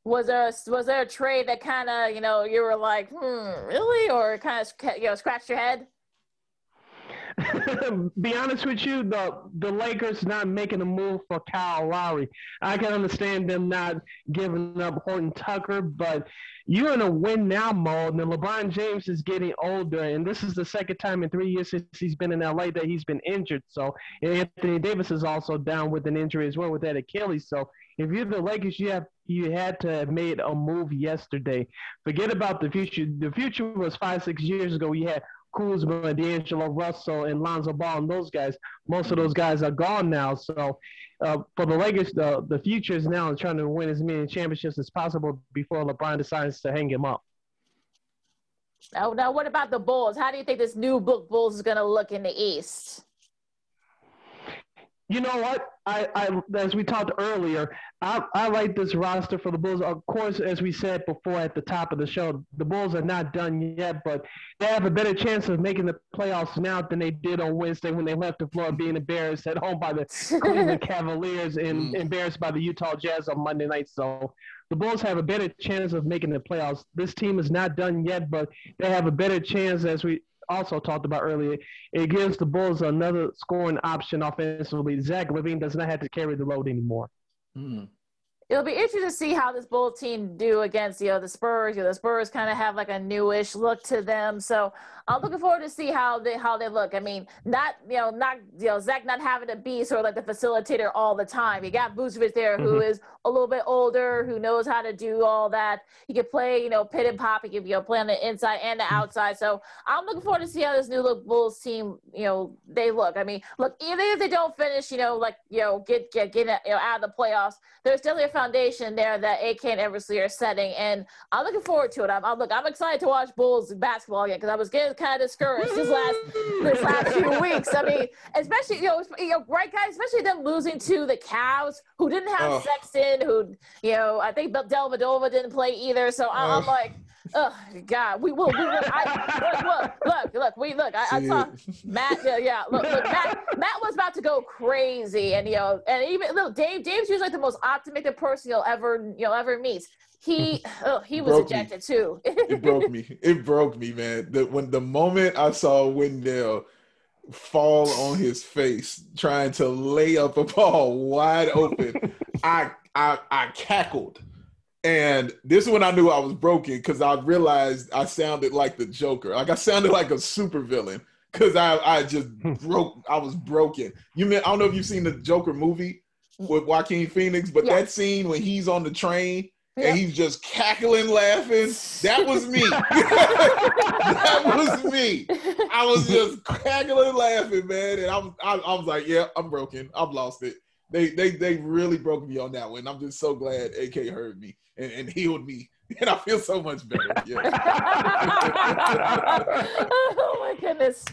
Was there a, was there a trade that kind of you know you were like, hmm, really, or kind of you know scratched your head? be honest with you, the the Lakers not making a move for Kyle Lowry. I can understand them not giving up Horton Tucker, but you're in a win now mode. And LeBron James is getting older, and this is the second time in three years since he's been in LA that he's been injured. So Anthony Davis is also down with an injury as well with that Achilles. So if you're the Lakers, you have you had to have made a move yesterday. Forget about the future. The future was five, six years ago. You had Kuzma, D'Angelo Russell, and Lonzo Ball, and those guys. Most of those guys are gone now. So uh, for the Lakers, the, the future is now trying to win as many championships as possible before LeBron decides to hang him up. Oh, now what about the Bulls? How do you think this new book Bulls is going to look in the East? You know what? I, I as we talked earlier, I, I like this roster for the Bulls. Of course, as we said before at the top of the show, the Bulls are not done yet, but they have a better chance of making the playoffs now than they did on Wednesday when they left the floor being embarrassed at home by the Cleveland Cavaliers and mm. embarrassed by the Utah Jazz on Monday night. So the Bulls have a better chance of making the playoffs. This team is not done yet, but they have a better chance as we also talked about earlier, it gives the Bulls another scoring option offensively. Zach LaVine does not have to carry the load anymore. Mm it'll be interesting to see how this Bull team do against you know the Spurs. You know, the Spurs kind of have like a newish look to them, so I'm looking forward to see how they how they look. I mean, not you know not you know Zach not having to be sort of like the facilitator all the time. You got Vucevic there, mm-hmm. who is a little bit older, who knows how to do all that. He can play you know pick and pop. He can you know play on the inside and the mm-hmm. outside. So I'm looking forward to see how this new look Bulls team you know they look. I mean, look even if they don't finish, you know like you know get get get you know out of the playoffs, there's definitely a foundation there that AK and Eversley are setting, and I'm looking forward to it. I'm, I'm look, I'm excited to watch Bulls basketball again because I was getting kind of discouraged this last this last few weeks. I mean, especially you know, you know, right guys, especially them losing to the Cavs, who didn't have oh. Sexton, who you know, I think Dellavedova didn't play either. So I'm, I'm like. Oh God, we will. We will. I, look, look, look, look. We look. I, I saw Matt. Yeah, yeah. Look, look. Matt. Matt was about to go crazy, and you know, and even look, Dave. Dave's usually like the most optimistic person you'll ever you'll ever meet. He, oh, he was ejected me. too. it broke me. It broke me, man. The, when the moment I saw Wendell fall on his face trying to lay up a ball wide open, I, I, I cackled. And this is when I knew I was broken because I realized I sounded like the Joker. Like I sounded like a supervillain because I, I just hmm. broke. I was broken. You mean I don't know if you've seen the Joker movie mm. with Joaquin Phoenix, but yeah. that scene when he's on the train and he's just cackling, laughing. That was me. that was me. I was just cackling, laughing, man. And I was, I, I was like, yeah, I'm broken. I've lost it. They, they, they really broke me on that one. I'm just so glad AK heard me and, and healed me, and I feel so much better. Yeah. oh my goodness.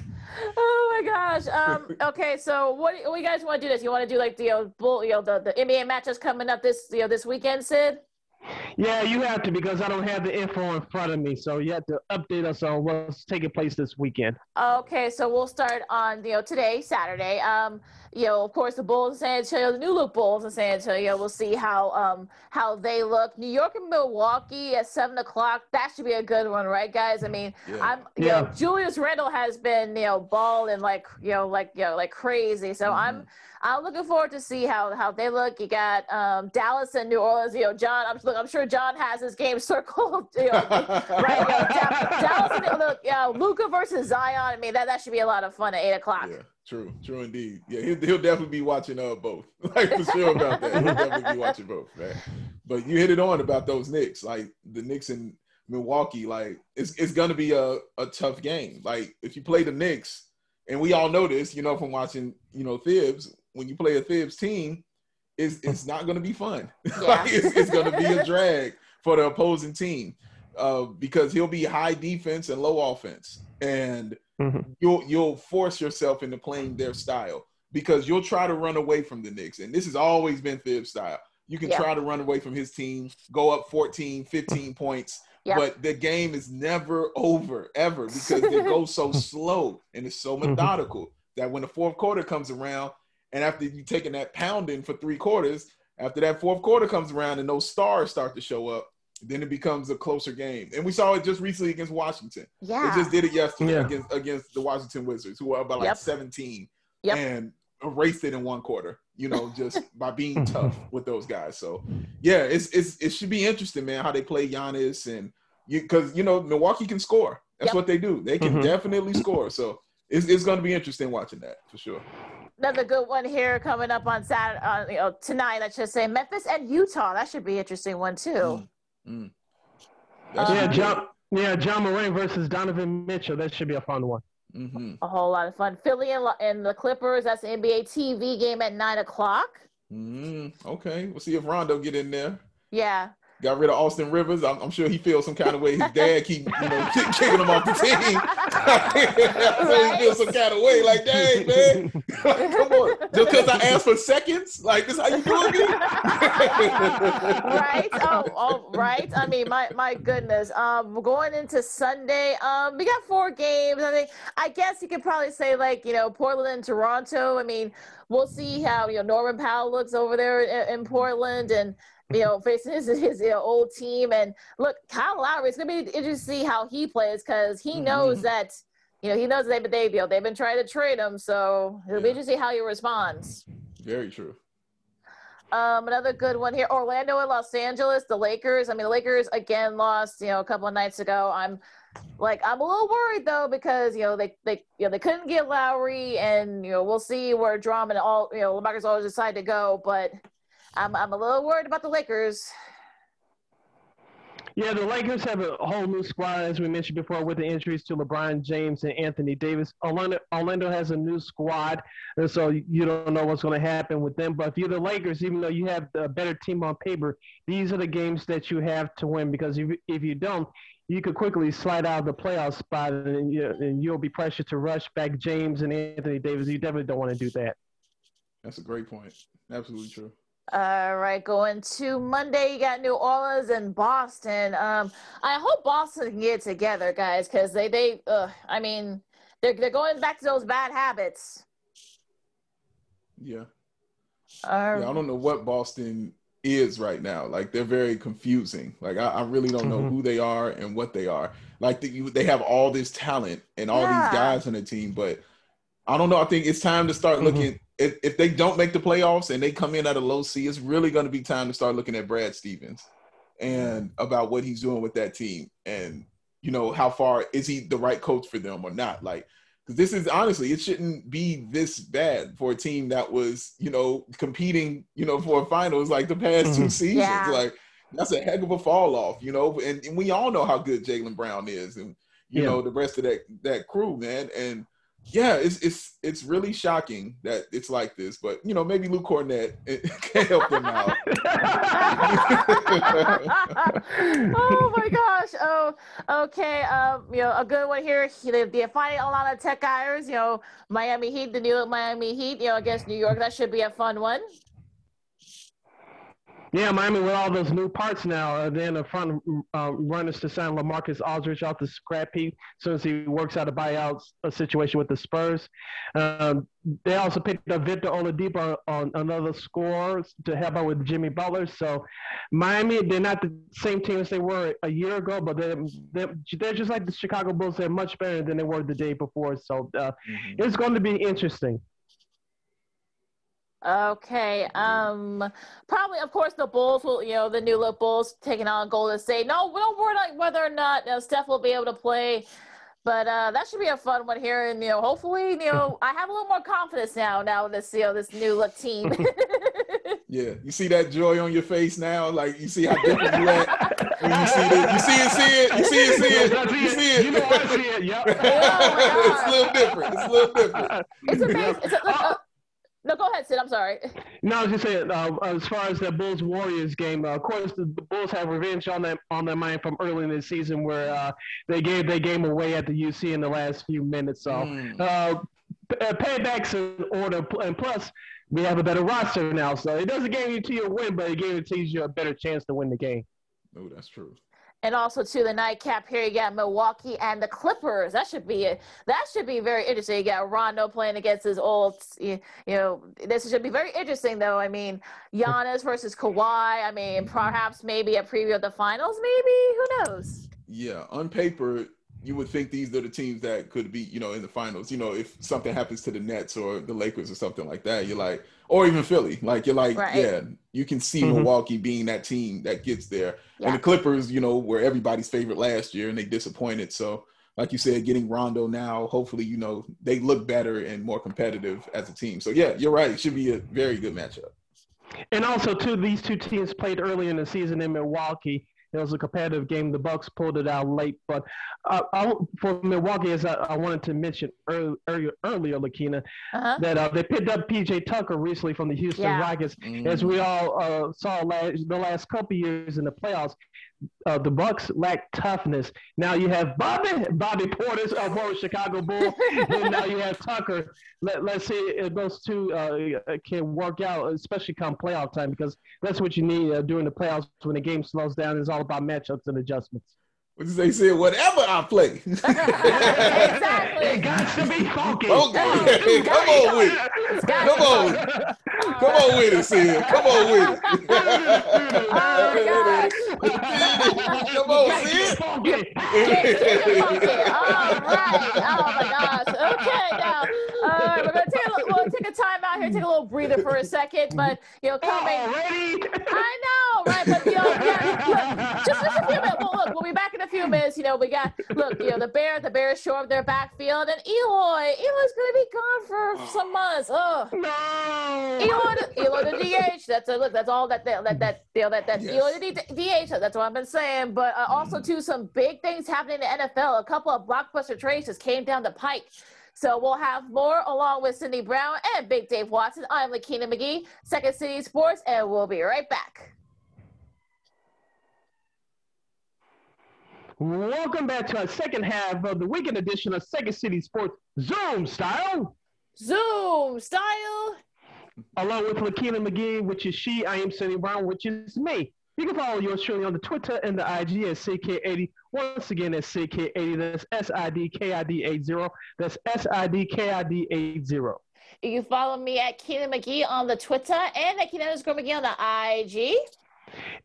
Oh my gosh. Um, okay, so what, what you guys want to do? This you want to do like the you know, bull, you know the, the NBA matches coming up this you know this weekend, Sid? Yeah, you have to because I don't have the info in front of me. So you have to update us on what's taking place this weekend. Okay, so we'll start on you know today, Saturday. Um, you know, of course, the Bulls in San Antonio, the new look Bulls in San Antonio. We'll see how um how they look. New York and Milwaukee at seven o'clock. That should be a good one, right, guys? I mean, yeah. I'm you yeah. know Julius Randle has been you know balling like you know like you know like crazy. So mm-hmm. I'm I'm looking forward to see how how they look. You got um, Dallas and New Orleans. You know, John. I'm look. I'm sure sure John has his game circled. You know, right? You know, Dallas, you know, Luka versus Zion. I mean, that, that should be a lot of fun at eight o'clock. Yeah, true, true indeed. Yeah, he'll, he'll definitely be watching uh both. like for sure about that. He'll definitely be watching both, man. But you hit it on about those Knicks, like the Knicks in Milwaukee. Like it's it's gonna be a a tough game. Like if you play the Knicks, and we all know this, you know, from watching, you know, Thibs. When you play a Thibs team it's it's not going to be fun. Yeah. like it's, it's going to be a drag for the opposing team uh, because he'll be high defense and low offense, and mm-hmm. you'll you'll force yourself into playing their style because you'll try to run away from the Knicks, and this has always been Thibs style. You can yeah. try to run away from his team, go up 14, 15 points, yeah. but the game is never over ever because it goes so slow and it's so mm-hmm. methodical that when the fourth quarter comes around, and after you taking that pounding for three quarters, after that fourth quarter comes around and those stars start to show up, then it becomes a closer game. And we saw it just recently against Washington. Yeah. They just did it yesterday yeah. against against the Washington Wizards, who were about like yep. 17 yep. and erased it in one quarter, you know, just by being tough with those guys. So yeah, it's it's it should be interesting, man, how they play Giannis and you because you know, Milwaukee can score. That's yep. what they do. They can mm-hmm. definitely score. So it's, it's going to be interesting watching that for sure another good one here coming up on Saturday, uh, you know, tonight. I should say Memphis and Utah. That should be an interesting one too. Mm. Yeah, John. Yeah, Ja Morant versus Donovan Mitchell. That should be a fun one. Mm-hmm. A whole lot of fun. Philly and, and the Clippers. That's the NBA TV game at nine o'clock. Mm, okay, we'll see if Rondo get in there. Yeah, got rid of Austin Rivers. I'm, I'm, sure he feels some kind of way. His dad keep you know kicking him off the team. so he feels some kind of way. Like, dang man, come on, just because I asked for seconds, like this, how you doing me? right? Oh, oh, right. I mean, my my goodness. Um, going into Sunday, um, we got four games. I think I guess you could probably say like you know Portland and Toronto. I mean, we'll see how you know Norman Powell looks over there in, in Portland and you know, facing his his you know, old team. And look, Kyle Lowry, it's gonna be interesting to see how he plays because he knows mm-hmm. that you know he knows they they you know, they've been trying to trade him, so it'll yeah. be interesting to see how he responds. Very true. Um, another good one here: Orlando and Los Angeles, the Lakers. I mean, the Lakers again lost, you know, a couple of nights ago. I'm like, I'm a little worried though because you know they they you know they couldn't get Lowry, and you know we'll see where Drummond and all you know LaMarcus always decide to go, but I'm I'm a little worried about the Lakers. Yeah, the Lakers have a whole new squad, as we mentioned before, with the injuries to LeBron James and Anthony Davis. Orlando, Orlando has a new squad, and so you don't know what's going to happen with them. But if you're the Lakers, even though you have a better team on paper, these are the games that you have to win because if, if you don't, you could quickly slide out of the playoff spot, and, you, and you'll be pressured to rush back James and Anthony Davis. You definitely don't want to do that. That's a great point. Absolutely true. All right, going to Monday. You got New Orleans and Boston. Um, I hope Boston can get together, guys, because they they. Uh, I mean, they're they're going back to those bad habits. Yeah. Yeah I don't know what Boston is right now. Like they're very confusing. Like I, I really don't know mm-hmm. who they are and what they are. Like the, you, they have all this talent and all yeah. these guys on the team, but I don't know. I think it's time to start mm-hmm. looking if, if they don't make the playoffs and they come in at a low C, it's really going to be time to start looking at Brad Stevens and about what he's doing with that team and you know how far is he the right coach for them or not like because this is honestly it shouldn't be this bad for a team that was you know competing you know for a finals like the past two mm-hmm. seasons yeah. like that's a heck of a fall off you know and, and we all know how good Jaylen Brown is and you yeah. know the rest of that that crew man and yeah, it's it's it's really shocking that it's like this, but you know, maybe Luke Kornet can help them out. oh my gosh! Oh, okay. Um, you know, a good one here. They're finding a lot of tech hires. You know, Miami Heat, the new Miami Heat. You know, against New York, that should be a fun one. Yeah, Miami with all those new parts now. Uh, then the front uh, runners to sign LaMarcus Aldridge off the scrap heap as soon as he works out a buyout a situation with the Spurs. Um, they also picked up Victor Oladipo on another score to help out with Jimmy Butler. So Miami, they're not the same team as they were a year ago, but they're, they're, they're just like the Chicago Bulls. They're much better than they were the day before. So uh, mm-hmm. it's going to be interesting. Okay. Um. Probably, of course, the Bulls will. You know, the new look Bulls taking on Golden State. No, we don't worry about whether or not you know, Steph will be able to play. But uh, that should be a fun one here, and you know, hopefully, you know, I have a little more confidence now. Now this, you know, this new look team. yeah, you see that joy on your face now. Like you see how different you act when you see it. You see it, see it. You see it, see it. You see it. You know I see it. Yep. Oh it's a little different. It's a little different. it's amazing. It's a, look, uh, no, go ahead, Sid. I'm sorry. No, I was just saying. Uh, as far as the Bulls Warriors game, uh, of course, the, the, Bulls have revenge on them on their mind from early in the season, where uh, they gave their game away at the UC in the last few minutes. So, mm. uh, payback's in order, and plus, we have a better roster now. So it doesn't guarantee you a win, but it guarantees you a better chance to win the game. Oh, that's true. And also to the nightcap here, you got Milwaukee and the Clippers. That should be a, that should be very interesting. You got Rondo playing against his old, you, you know, this should be very interesting though. I mean, Giannis versus Kawhi. I mean, perhaps maybe a preview of the finals. Maybe who knows? Yeah, on paper, you would think these are the teams that could be, you know, in the finals. You know, if something happens to the Nets or the Lakers or something like that, you're like, or even Philly, like you're like, right. yeah, you can see mm-hmm. Milwaukee being that team that gets there. Yeah. And the Clippers, you know, were everybody's favorite last year and they disappointed. So, like you said, getting Rondo now, hopefully, you know, they look better and more competitive as a team. So, yeah, you're right. It should be a very good matchup. And also, too, these two teams played early in the season in Milwaukee it was a competitive game. The Bucks pulled it out late, but uh, I, for Milwaukee, as I, I, wanted to mention earlier, earlier, earlier Lakina, uh-huh. that uh, they picked up PJ Tucker recently from the Houston yeah. Rockets. Mm-hmm. As we all uh, saw last, the last couple years in the playoffs, uh, the Bucks lack toughness. Now you have Bobby Bobby Portis, a former Chicago Bull, and now you have Tucker. Let, let's see if those two uh, can work out, especially come playoff time, because that's what you need uh, during the playoffs when the game slows down. It's all about matchups and adjustments. What they say? Whatever I play. exactly. It got to be funky. Okay. Oh, come on with it. Come on. Come on with it, Sid. Come on with it. oh, Come on, Sid. All right. Oh my gosh. Okay, now. All right, we're gonna take a we'll take a time out here, take a little breather for a second, but you know, coming. I know, right? But you know, yeah, just, just a few minutes. Well, look, we'll be back in a few minutes, you know, we got look, you know, the bear, the Bears show up their backfield, and Eloy, Eloy's gonna be gone for some months. Oh no, Eloy, Eloy the DH. That's a look. That's all that that that that you know, that that yes. Eloy the DH. That's what I've been saying. But uh, also, too, some big things happening in the NFL. A couple of blockbuster trades just came down the pike. So we'll have more along with Cindy Brown and Big Dave Watson. I'm Lakina McGee, Second City Sports, and we'll be right back. Welcome back to our second half of the weekend edition of Second City Sports Zoom Style. Zoom Style. Along with Lakina McGee, which is she, I am Cindy Brown, which is me. You can follow yours truly on the Twitter and the IG at CK80. Once again, that's CK80. That's S I D K I D 80. That's S I D K I D 80. You can follow me at Keenan McGee on the Twitter and at Keenan underscore McGee on the IG.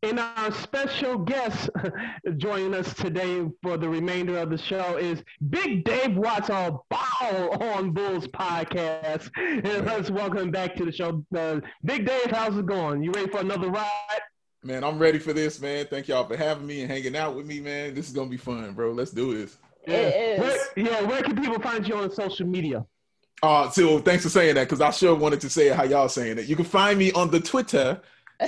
And our special guest joining us today for the remainder of the show is Big Dave Watts on Bawl on Bulls podcast. And let's welcome back to the show. Uh, Big Dave, how's it going? You ready for another ride? Man, I'm ready for this, man. Thank y'all for having me and hanging out with me, man. This is gonna be fun, bro. Let's do this. Yeah. Where, yeah, where can people find you on social media? Uh, so thanks for saying that because I sure wanted to say it how y'all saying it. You can find me on the Twitter you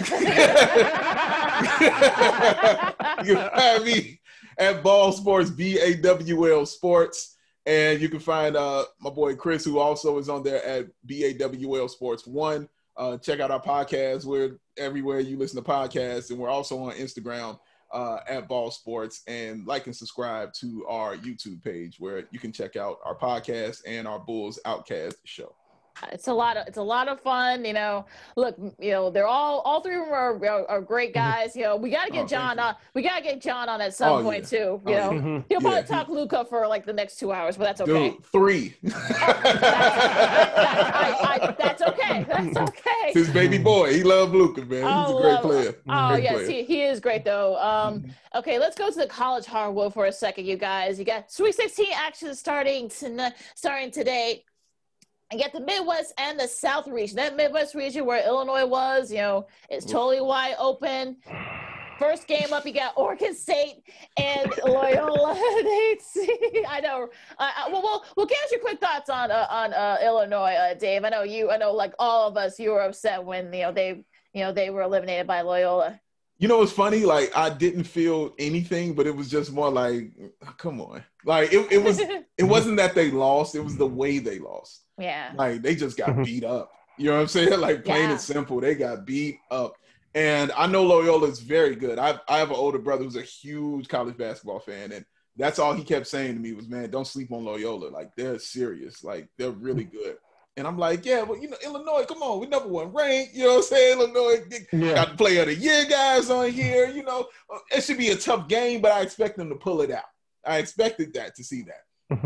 can find me at Bawl Sports, B A W L Sports. And you can find uh, my boy Chris, who also is on there at B A W L Sports One. Uh, check out our podcast. We're everywhere you listen to podcasts, and we're also on Instagram uh, at Bawl Sports. And like and subscribe to our YouTube page where you can check out our podcast and our Bulls Outcast show it's a lot of it's a lot of fun you know. Look you know they're all all three of them are, are, are great mm-hmm. guys you know. We got to get oh, john on we got to get john on at some oh, point yeah. too you oh, know. yeah. he'll probably yeah. talk Luka for like the next two hours but that's okay. Dude, three. That's, I, I, that's okay that's okay. His baby boy he loves Luka man. He's a great player. oh great yes He, he is great though. Um mm-hmm. okay let's go to the college hardwood for a second you guys. You got sweet 16 action starting tonight starting today and get the Midwest and the South region. That Midwest region where Illinois was, you know, it's totally wide open. First game up, you got Oregon State and Loyola. I know. Uh, well, well, well, give us your quick thoughts on uh, on uh, Illinois, uh, Dave. I know you. I know, like all of us, you were upset when you know they, you know, they were eliminated by Loyola. You know, it's funny. Like I didn't feel anything, but it was just more like, come on. Like it, it was. it wasn't that they lost. It was the way they lost. Yeah. Like they just got beat up. You know what I'm saying? Like plain Yeah. and simple, they got beat up. And I know Loyola is very good. I I have an older brother who's a huge college basketball fan, and that's all he kept saying to me was, "Man, don't sleep on Loyola. Like they're serious. Like they're really good." And I'm like, "Yeah, but you know, Illinois, come on, we number one ranked. You know what I'm saying? Illinois Yeah. got the player of the year guys on here. You know, Uh, it should be a tough game, but I expect them to pull it out. I expected that to see that.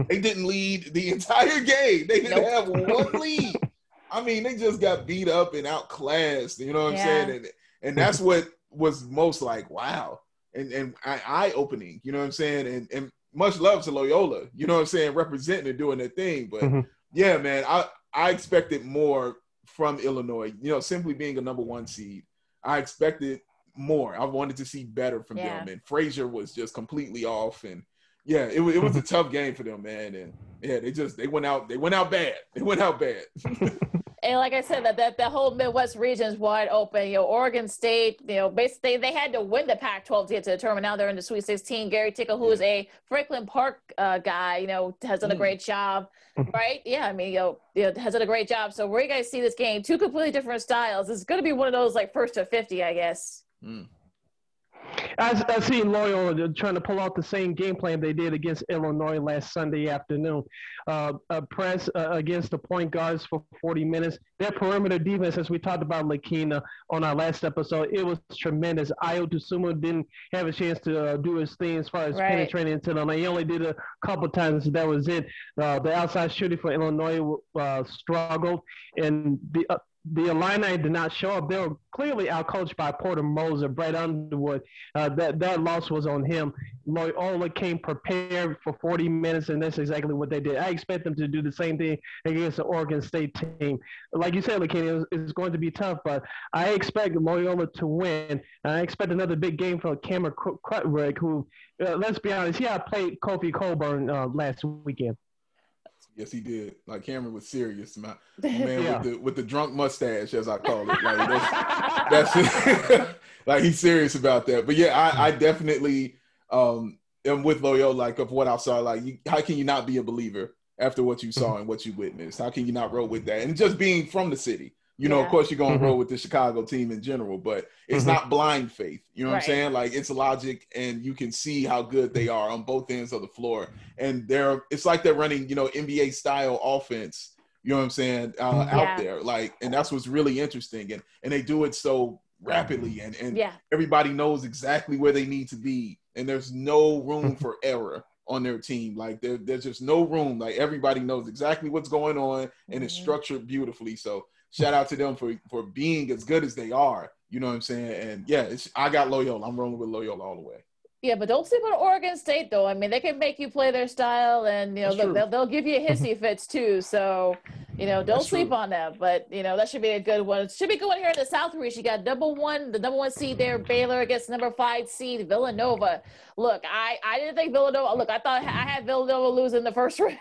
They didn't lead the entire game. They didn't Nope. have one lead. I mean, they just got beat up and outclassed. You know what I'm saying? And and that's what was most like, wow, and and eye opening. You know what I'm saying? And and much love to Loyola. You know what I'm saying? Representing and doing their thing. But Mhm. yeah, man, I I expected more from Illinois. You know, simply being a number one seed, I expected more. I wanted to see better from Yeah. them. And Frazier was just completely off. And yeah, it, wa- it was a tough game for them, man. And yeah, they just they went out they went out bad. They went out bad. And like I said, that that the whole Midwest region is wide open. You know, Oregon State. You know, basically they had to win the Pac-12 to get to the tournament. Now they're in the Sweet 16. Gary Tickle, who is a Franklin Park uh, guy, you know, has done a Mm. great job, right? Yeah, I mean, you know, you know, has done a great job. So where you guys see this game? Two completely different styles. It's going to be one of those like first to 50, I guess. Mm. I, I see Loyola trying to pull out the same game plan they did against Illinois last Sunday afternoon. Uh, uh, press uh, against the point guards for 40 minutes. Their perimeter defense, as we talked about Lakina on our last episode, it was tremendous. Ayo Dosunmu didn't have a chance to uh, do his thing as far as Right. penetrating into them. He only did a couple times. That was it. Uh, the outside shooting for Illinois uh, struggled, and the uh, the Illini did not show up. They were clearly outcoached by Porter Moser, Brad Underwood. Uh, that that loss was on him. Loyola came prepared for 40 minutes, and that's exactly what they did. I expect them to do the same thing against the Oregon State team. Like you said, Lakini, it's, going to be tough, but I expect Loyola to win. I expect another big game for Cameron Krutwig, who, uh, let's be honest, he outplayed Kofi Cockburn uh, last weekend. Yes, he did. Like Cameron was serious, my, my man Yeah. with the with the drunk mustache, as I call it. Like that's, that's like he's serious about that. But yeah, I, I definitely um am with Loyola. Like of what I saw, like you, how can you not be a believer after what you saw and what you witnessed? How can you not roll with that? And just being from the city, you know, of course you're gonna Mhm. roll with the Chicago team in general, but it's Mhm. not blind faith. You know what Right. I'm saying? Like it's logic, and you can see how good they are on both ends of the floor and they're it's like they're running you know NBA style offense. You know what I'm saying uh, Yeah. out there, like, and that's what's really interesting, and and they do it so rapidly, and and Yeah. everybody knows exactly where they need to be, and there's no room for error on their team. Like there, there's just no room. Like everybody knows exactly what's going on, and it's Mhm. structured beautifully. So shout out to them for for being as good as they are. You know what I'm saying? And yeah, it's, I got Loyola. I'm rolling with Loyola all the way. Yeah, but don't sleep on Oregon State though. I mean, they can make you play their style, and you know That's they'll, they'll, they'll give you hissy fits too. So, you know, don't That's sleep true. on them. But you know that should be a good one. It should be a good one here in the South region. You got number one, the number one seed there, Baylor against number five seed Villanova. Look, I I didn't think Villanova. Look, I thought I had Villanova lose in the first round.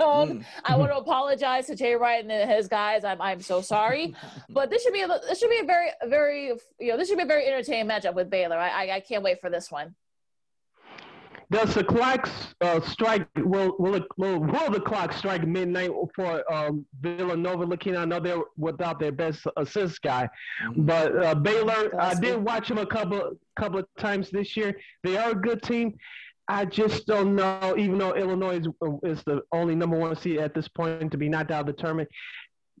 Mm. I want to apologize to Jay Wright and his guys. I'm I'm so sorry, but this should be a, this should be a very very you know this should be a very entertaining matchup with Baylor. I I, I can't wait for this one. Does the clock uh, strike? Will will, it, will will the clock strike midnight for um, Villanova? Looking, I know they're without their best assist guy, Mhm. but uh, Baylor. I did watch them a couple couple of times this year. They are a good team. I just don't know. Even though Illinois is, is the only number one seed at this point to be knocked out of the tournament,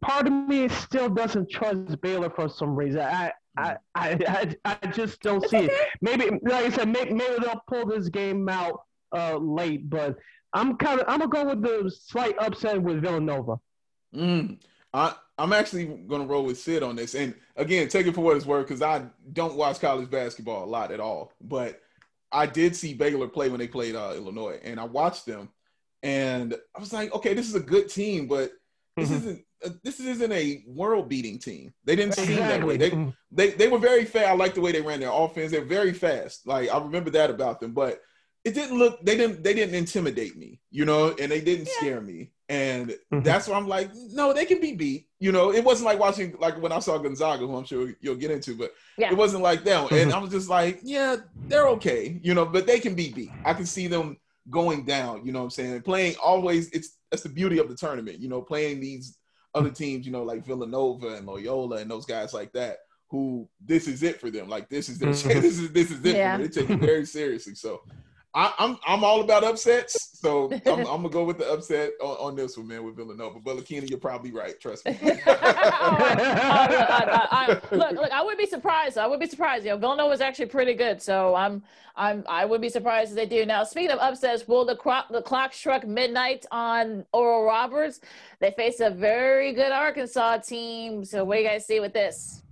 part of me still doesn't trust Baylor for some reason. I I I, I, I just don't It's see it maybe like I said, maybe, maybe they'll pull this game out uh, late, but I'm kind of I'm gonna go with the slight upset with Villanova. Mm. I I'm actually gonna roll with Sid on this, and again, take it for what it's worth, because I don't watch college basketball a lot at all. But I did see Baylor play when they played uh, Illinois, and I watched them, and I was like, okay, this is a good team, but this mm-hmm. isn't uh, this isn't a world beating team. They didn't exactly. seem that way. They, mm-hmm. they they were very fast. I like the way they ran their offense. They're very fast. Like I remember that about them, but it didn't look they didn't they didn't intimidate me, you know, and they didn't yeah. scare me. And mm-hmm. that's why I'm like, no, they can be beat. You know, it wasn't like watching like when I saw Gonzaga, who I'm sure you'll get into, but yeah. it wasn't like that. Mm-hmm. And I was just like, yeah, they're okay, you know, but they can be beat. I can see them going down, you know what I'm saying? Playing always it's that's the beauty of the tournament, you know, playing these other teams, you know, like Villanova and Loyola and those guys like that, who this is it for them. Like this is their mm-hmm. this is this is it. Yeah. They take it very seriously. So I, am I'm, I'm all about upsets, so I'm, I'm, gonna go with the upset on, on, this one, man, with Villanova. But Lakina, you're probably right. Trust me. oh, I, look, look, I would be surprised. I would be surprised. You know, Villanova is actually pretty good, so I'm, I'm, I would be surprised if they do. Now, speaking of upsets, will the clock, the clock struck midnight on Oral Roberts? They face a very good Arkansas team. So, what do you guys see with this?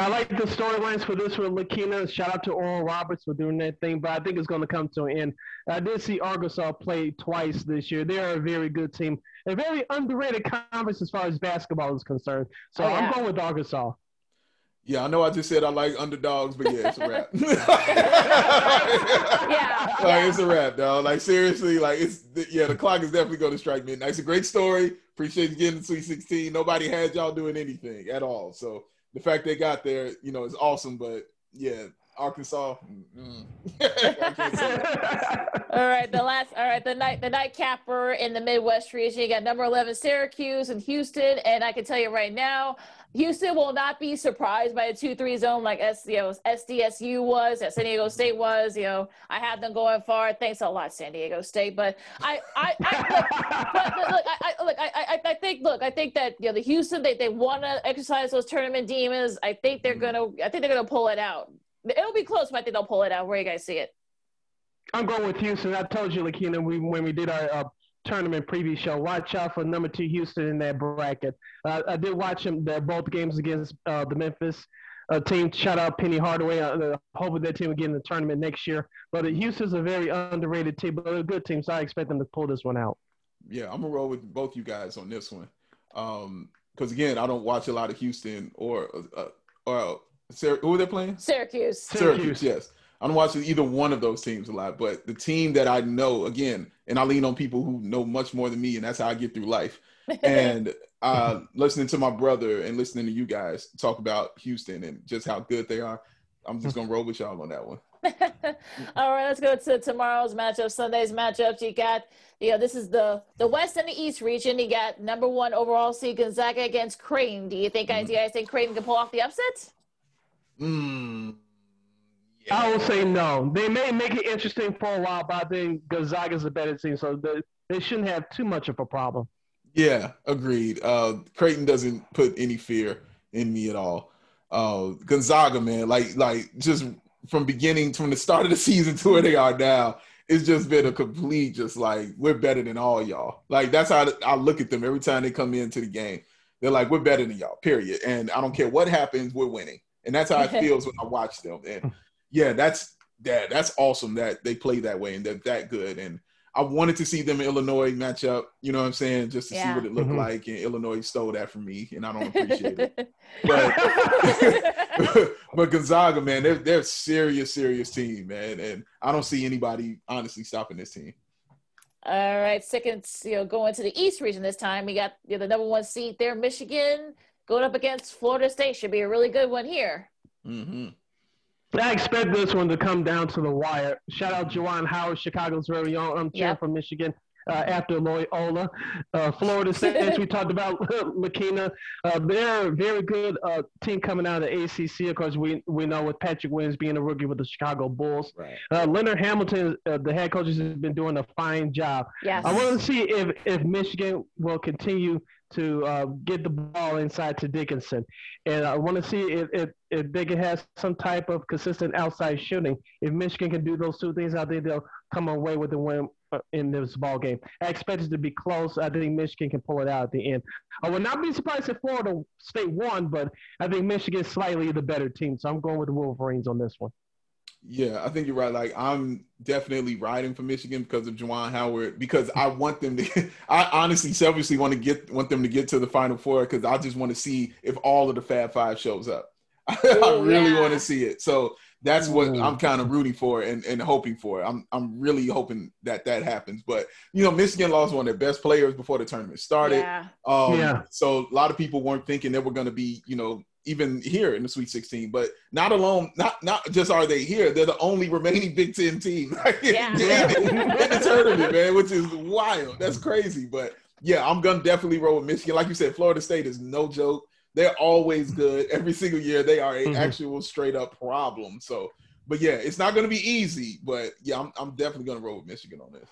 I like the storylines for this one, Lakina. Shout out to Oral Roberts for doing that thing, but I think it's going to come to an end. I did see Arkansas play twice this year. They are a very good team, a very underrated conference as far as basketball is concerned. So oh, yeah. I'm going with Arkansas. Yeah, I know I just said I like underdogs, but yeah, it's a wrap. yeah, like it's a wrap, dog. Like seriously, like it's yeah, the clock is definitely going to strike midnight. It's a great story. Appreciate you getting to Sweet 16. Nobody had y'all doing anything at all, so the fact they got there, you know, is awesome. But yeah, Arkansas. Mm, all right, the last. All right, the night the night capper in the Midwest region. You got number eleven Syracuse and Houston, and I can tell you right now, Houston will not be surprised by a two-three zone like S, you know, SDSU was, at San Diego State was. You know, I had them going far. Thanks a lot, San Diego State. But I, I, I look, but, look, I, I, look, I, I, I think, look, I think that you know the Houston they they want to exercise those tournament demons. I think they're gonna, I think they're gonna pull it out. It'll be close, but I think they'll pull it out. Where you guys see it? I'm going with Houston. I told you, Lakina, we when we did our uh, tournament preview show. Watch out for number two Houston in that bracket. Uh, I did watch them the, both games against uh, the Memphis uh, team. Shout out Penny Hardaway. Uh, hoping that team will get in the tournament next year. But Houston's a very underrated team, but a good team, so I expect them to pull this one out. Yeah, I'm gonna roll with both you guys on this one. Um, because again, I don't watch a lot of Houston or uh, or uh, who are they playing? Syracuse. Syracuse. Syracuse, yes. I don't watch either one of those teams a lot, but the team that I know, again, and I lean on people who know much more than me, and that's how I get through life. And uh, listening to my brother and listening to you guys talk about Houston and just how good they are, I'm just gonna roll with y'all on that one. All right, let's go to tomorrow's matchup, Sunday's matchups. You got, you know, this is the the West and the East region. You got number one overall seed Gonzaga against Creighton. Do you think mm-hmm. do you guys think Creighton can pull off the upset? Hmm. Yeah. I will say no. They may make it interesting for a while, but I think Gonzaga's a better team, so they, they shouldn't have too much of a problem. Yeah, agreed. Uh, Creighton doesn't put any fear in me at all. Uh, Gonzaga, man, like like just from beginning from the start of the season to where they are now, it's just been a complete just like we're better than all y'all. Like that's how I look at them every time they come into the game. They're like we're better than y'all, period. And I don't care what happens, we're winning. And that's how it feels when I watch them. And yeah, that's that that's awesome that they play that way and they're that good. And I wanted to see them in Illinois match up, you know what I'm saying, just to yeah. see what it looked mm-hmm. like. And Illinois stole that from me, and I don't appreciate it. But but Gonzaga, man, they're they're a serious, serious team, man. And I don't see anybody honestly stopping this team. All right, second, you know, going to the East region this time. We got you know, the number one seed there, Michigan, going up against Florida State. Should be a really good one here. Mm-hmm. I expect this one to come down to the wire. Shout out Juwan Howard, Chicago's very own. I'm cheering yep. from Michigan. Uh, after Loyola, uh, Florida State, as we talked about, Lakina, uh, they're a very good uh, team coming out of the ACC. Of course, we we know with Patrick Williams being a rookie with the Chicago Bulls. Right. Uh, Leonard Hamilton, uh, the head coach, has been doing a fine job. Yes. I want to see if if Michigan will continue to uh, get the ball inside to Dickinson. And I want to see if, if, if they can have some type of consistent outside shooting. If Michigan can do those two things, I think they'll come away with the win uh, in this ball game. I expect it to be close. I think Michigan can pull it out at the end. I would not be surprised if Florida State won, but I think Michigan is slightly the better team. So I'm going with the Wolverines on this one. Yeah, I think you're right. Like I'm definitely riding for Michigan because of Juwan Howard because I want them to. I honestly, selfishly want to get want them to get to the Final Four because I just want to see if all of the Fab Five shows up. I really yeah. want to see it. So that's what Ooh. I'm kind of rooting for and, and hoping for. I'm I'm really hoping that that happens. But you know, Michigan lost one of their best players before the tournament started. Yeah. Um, Yeah. So a lot of people weren't thinking they were going to be, you know, even here in the Sweet 16. But not alone, not not just are they here, they're the only remaining Big Ten team in, Yeah. in- in the tournament, man, which is wild. That's crazy. But yeah, I'm gonna definitely roll with Michigan. Like you said, Florida State is no joke. They're always good. Every single year, they are a Mhm. actual straight up problem. So, but yeah, it's not gonna be easy. But yeah, I'm, I'm definitely gonna roll with Michigan on this.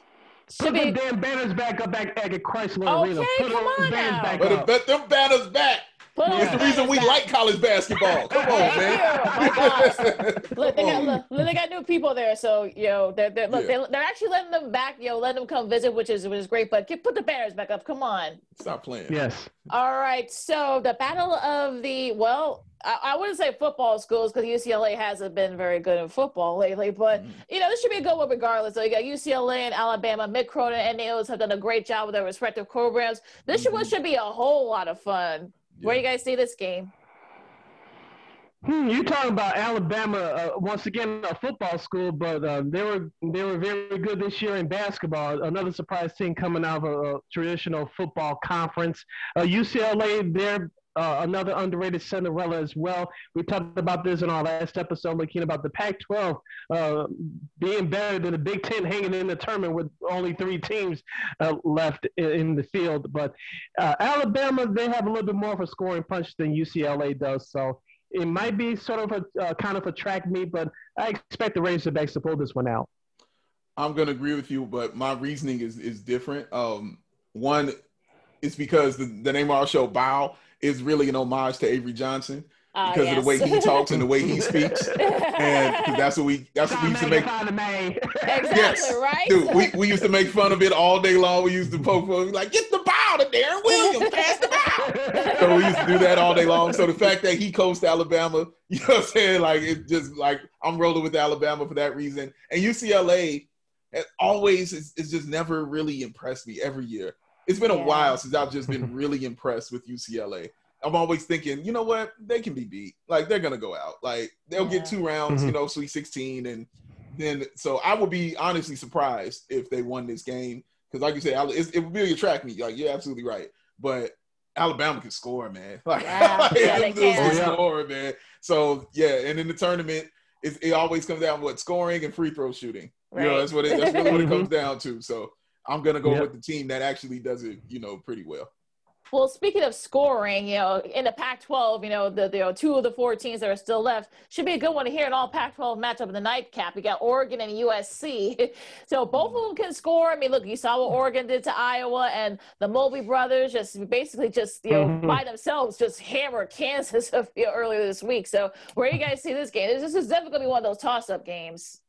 Put be. the damn banners back up back at Crisler Arena. Okay, Put come those on banners now. back But up. bet them banners back. Put It's the the reason we banners like college basketball. Come on, man. you. Look, they got look, look, they got new people there, so you know they're they're look, Yeah. they, they're actually letting them back, you know, letting them come visit, which is which is great. But get, put the banners back up. Come on. Stop playing. yes. All right, so the battle of the well, I, I wouldn't say football schools because UCLA hasn't been very good in football lately, but Mhm. you know this should be a good one regardless. So you got UCLA and Alabama, Mick Cronin and Nails have done a great job with their respective programs. This should one should be a whole lot of fun. Where Yeah. you guys see this game? Hmm, you talking about Alabama uh, once again a football school, but uh, they were they were very good this year in basketball. Another surprise team coming out of a, a traditional football conference. Uh, UCLA, they're uh, another underrated Cinderella as well. We talked about this in our last episode, looking about the Pac-12 uh, being better than the Big Ten, hanging in the tournament with only three teams uh, left in, in the field. But uh, Alabama, they have a little bit more of a scoring punch than UCLA does. So it might be sort of a uh, kind of a track meet, but I expect the Razorbacks to pull this one out. I'm gonna agree with you, but my reasoning is is different. Um, one, it's because the, the name of our show, Bawl, is really an homage to Avery Johnson Ah, because of the way he talks and the way he speaks, and that's what we that's what we used to make. fun of exactly Yes. right. Dude, we, we used to make fun of it all day long. We used to poke fun, like, get the ball to Deron Williams, pass the ball. So we used to do that all day long. So the fact that he coached Alabama, you know what I'm saying? Like it just like I'm rolling with Alabama for that reason. And UCLA has always is, is just never really impressed me every year. It's been a while since I've just been really impressed with UCLA. I'm always thinking, you know what, they can be beat. Like they're gonna go out. Like they'll Yeah. get two rounds, you Mhm. know, Sweet 16, and then so I would be honestly surprised if they won this game because, like you said, it would be a track meet. Like you're absolutely right, but Alabama can score, man. Like, Yeah, like, yeah, they them dudes can. can Yeah. score, man. So yeah, and in the tournament, it, it always comes down to what scoring and free throw shooting. You know, that's what it, that's really what it Mhm. comes down to. So I'm gonna go Yep. with the team that actually does it, you know, pretty well. Well, speaking of scoring, you know, in the Pac-12, you know, the, the you know, two of the four teams that are still left should be a good one to hear an all Pac-12 matchup in the nightcap. You got Oregon and USC, so both of them can score. I mean, look, you saw what Oregon did to Iowa, and the Mobley brothers just basically just you know Mhm. by themselves just hammered Kansas you know, earlier this week. So where do you guys see this game? This is definitely gonna be one of those toss-up games.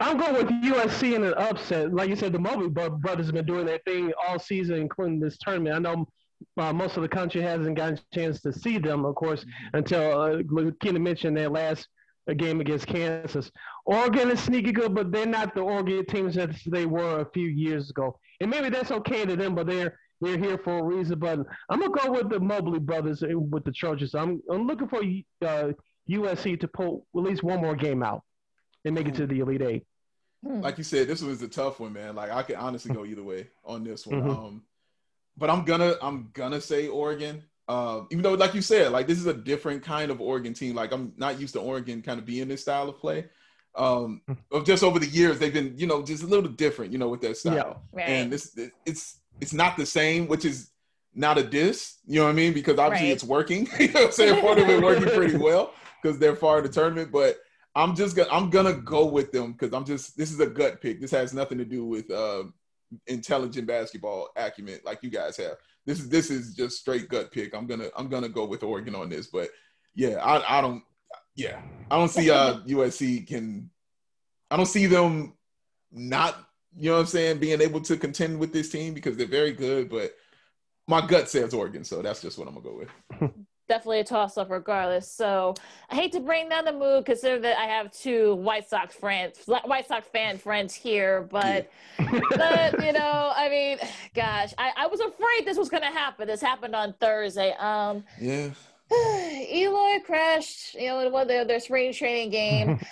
I'm going with USC in an upset. Like you said, the Mobley brothers have been doing their thing all season, including this tournament. I know uh, most of the country hasn't gotten a chance to see them, of course, until uh, Keena mentioned their last uh, game against Kansas. Oregon is sneaky good, but they're not the Oregon teams that they were a few years ago. And maybe that's okay to them, but they're they're here for a reason. But I'm gonna go with the Mobley brothers with the Trojans. I'm I'm looking for uh, USC to pull at least one more game out and make it to the Elite Eight. Hmm. like you said, this was a tough one, man. Like I could honestly go either way on this one. Mhm. Um, but I'm gonna I'm gonna say Oregon. Uh, even though, like you said, like this is a different kind of Oregon team. Like I'm not used to Oregon kind of being this style of play. Um, of just over the years, they've been you know just a little different, you know, with their style. Right. And this it's it's not the same, which is not a diss. You know what I mean? Because obviously Right. it's working. you know what I'm saying? Part of it working pretty well because they're far in the tournament, but. I'm just gonna I'm gonna go with them because I'm just this is a gut pick. This has nothing to do with uh, intelligent basketball acumen like you guys have. This is this is just straight gut pick. I'm gonna I'm gonna go with Oregon on this, but yeah, I I don't yeah I don't see uh USC can I don't see them not you know what I'm saying being able to contend with this team because they're very good, but my gut says Oregon, so that's just what I'm gonna go with. definitely a toss up regardless. So I hate to bring down the mood, considering that I have two White Sox friends, White Sox fan friends here, but, yeah. but you know, I mean, gosh, I, I was afraid this was going to happen. This happened on Thursday. Um, yeah. Eloy crashed, you know, in one of their, their spring training game.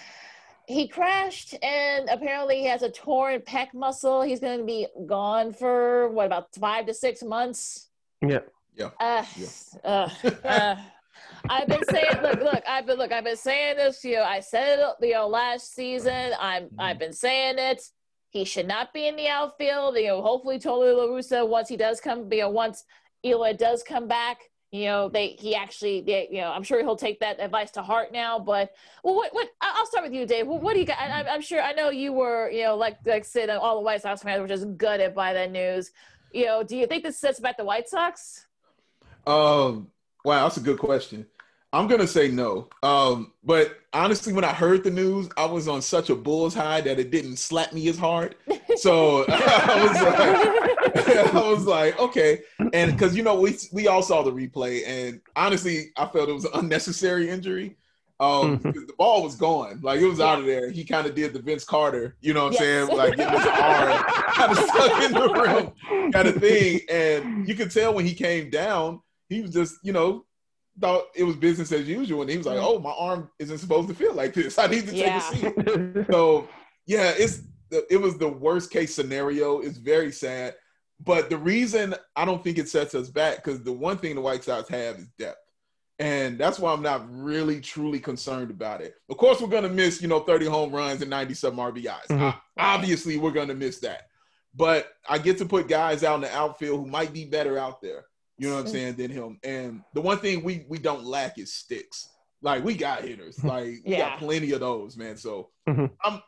he crashed and apparently he has a torn pec muscle. He's going to be gone for what about five to six months? Yeah. Yeah. Uh, yeah. Uh, I've been saying, look, look, I've been, look, I've been saying this. to You I said it, you know, last season. I'm, mm-hmm. I've been saying it. He should not be in the outfield. You know, hopefully, Tony La Russa, once he does come, you know, once Eloy does come back, you know, they, he actually, they, you know, I'm sure he'll take that advice to heart now. But, well, what, what? I'll start with you, Dave. What, what do you got? I, I'm sure, I know you were, you know, like, like said, all the White Sox fans were just gutted by that news. You know, do you think this sets back the White Sox? Um, wow, that's a good question. I'm gonna say no. Um, but honestly, when I heard the news, I was on such a bull's high that it didn't slap me as hard. So I was like, I was like, okay, and because you know we we all saw the replay, and honestly, I felt it was an unnecessary injury. Um, the ball was gone, like it was out of there. He kind of did the Vince Carter, you know what I'm saying, like getting his arm kind of stuck in the rim, kind of thing. And you could tell when he came down he was just, you know, thought it was business as usual. And he was like, oh, my arm isn't supposed to feel like this. I need to yeah. take a seat. so, yeah, it's it was the worst case scenario. It's very sad. But the reason I don't think it sets us back, because the one thing the White Sox have is depth. And that's why I'm not really truly concerned about it. Of course, we're going to miss, you know, 30 home runs and 90 some RBIs. Mm-hmm. Obviously, we're going to miss that. But I get to put guys out in the outfield who might be better out there. You know what I'm saying? Than him. And the one thing we we don't lack is sticks. Like we got hitters. Like we got plenty of those, man. So mm-hmm. I'm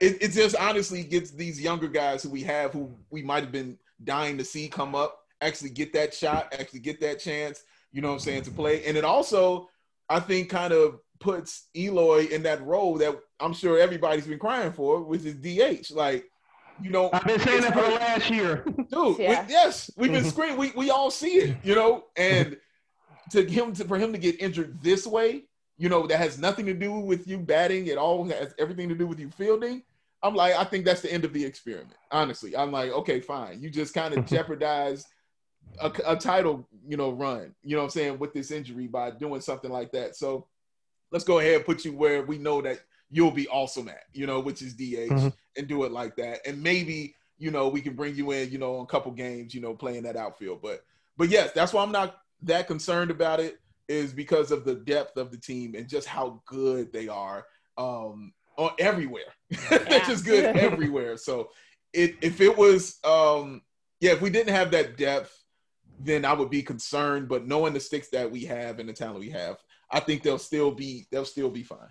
it, it just honestly gets these younger guys who we have who we might have been dying to see come up, actually get that shot, actually get that chance, you know what I'm saying, to play. And it also, I think, kind of puts Eloy in that role that I'm sure everybody's been crying for, which is DH. Like you know, I've been saying that for the last year, dude. Yeah. We, yes, we've been mm-hmm. screaming. We we all see it, you know, and to him to for him to get injured this way, you know, that has nothing to do with you batting. It all has everything to do with you fielding. I'm like, I think that's the end of the experiment. Honestly, I'm like, okay, fine. You just kind of jeopardized a, a title, you know, run. You know what I'm saying with this injury by doing something like that. So let's go ahead and put you where we know that you'll be awesome at, you know, which is DH, mm-hmm. and do it like that. And maybe, you know, we can bring you in, you know, on a couple games, you know, playing that outfield. But but yes, that's why I'm not that concerned about it, is because of the depth of the team and just how good they are um on everywhere. They're just good everywhere. So it if it was um yeah, if we didn't have that depth, then I would be concerned. But knowing the sticks that we have and the talent we have, I think they'll still be they'll still be fine.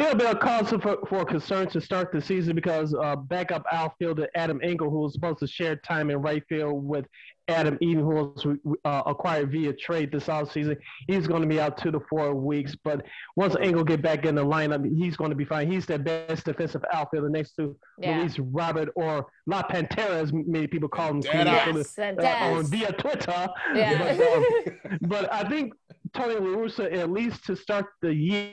It'll be a cause for, for concern to start the season because uh, backup outfielder Adam Engel, who was supposed to share time in right field with Adam Eaton, who was uh, acquired via trade this offseason, he's going to be out two to four weeks. But once Engel get back in the lineup, he's going to be fine. He's the best defensive outfielder next to yeah. Luis Robert or La Pantera, as many people call him yes, uh, on via Twitter. Yeah. But, um, but I think Tony La Russa, at least to start the year,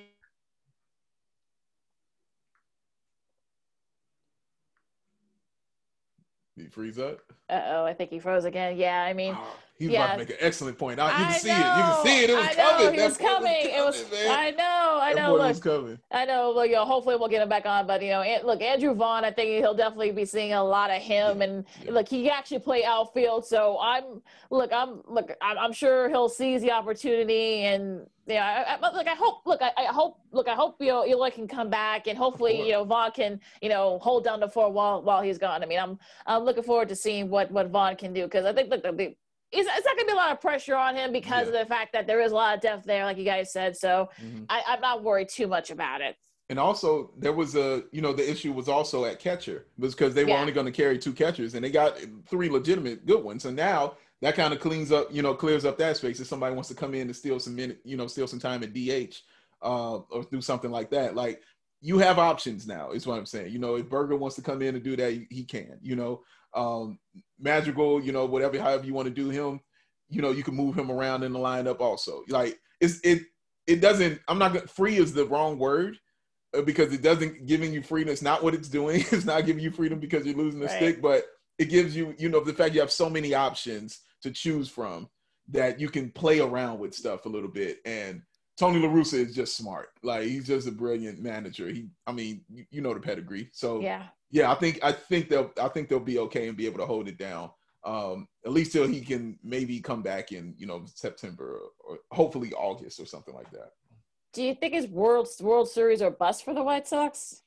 Did he freeze up? Uh oh, I think he froze again. Yeah, I mean, he's yeah. about to make an excellent point. I, you can I see know, it. You can see it. It was I know, coming. He was coming. It was. Man. I know. I know. Look, was coming. I know. Well, you know, hopefully we'll get him back on. But you know, look, Andrew Vaughn. I think he'll definitely be seeing a lot of him. And yeah. look, he actually play outfield. So I'm look. I'm look. I'm, I'm sure he'll seize the opportunity and yeah, I, I, look, I hope, look, I, I, hope, look, I hope, you know, Eloy can come back and hopefully, you know, Vaughn can, you know, hold down the fort while, while he's gone. I mean, I'm, I'm looking forward to seeing what, what Vaughn can do. Cause I think, look, the, it's, it's not going to be a lot of pressure on him because yeah. of the fact that there is a lot of depth there, like you guys said. So mm-hmm. I, I'm not worried too much about it. And also, there was a, you know, the issue was also at catcher because they were yeah. only going to carry two catchers and they got three legitimate good ones. So now that kind of cleans up, you know, clears up that space. If somebody wants to come in and steal some minute, you know, steal some time at DH uh, or do something like that, like you have options now. Is what I'm saying. You know, if Burger wants to come in and do that, he can. You know, um, Madrigal, you know, whatever, however you want to do him, you know, you can move him around in the lineup also. Like it's it it doesn't. I'm not gonna free is the wrong word uh, because it doesn't giving you freedom. It's not what it's doing. It's not giving you freedom because you're losing the Right. stick, but it gives you you know the fact you have so many options to choose from that you can play around with stuff a little bit and. Tony La Russa is just smart. Like he's just a brilliant manager. He, I mean, you, you know the pedigree. So Yeah. Yeah, I think I think they'll I think they'll be okay and be able to hold it down. Um, at least till he can maybe come back in you know September or, hopefully August or something like that. Do you think it's World World Series or bust for the White Sox?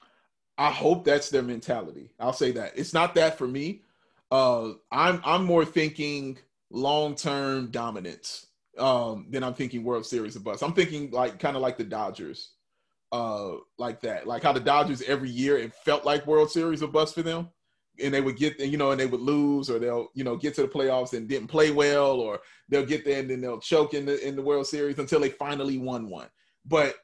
I hope that's their mentality. I'll say that it's not that for me. Uh, I'm I'm more thinking long term dominance um, than I'm thinking World Series of bust. I'm thinking like kind of like the Dodgers, uh, like that, like how the Dodgers every year it felt like World Series of bust for them, and they would get you know and they would lose or they'll you know get to the playoffs and didn't play well or they'll get there and then they'll choke in the in the World Series until they finally won one. But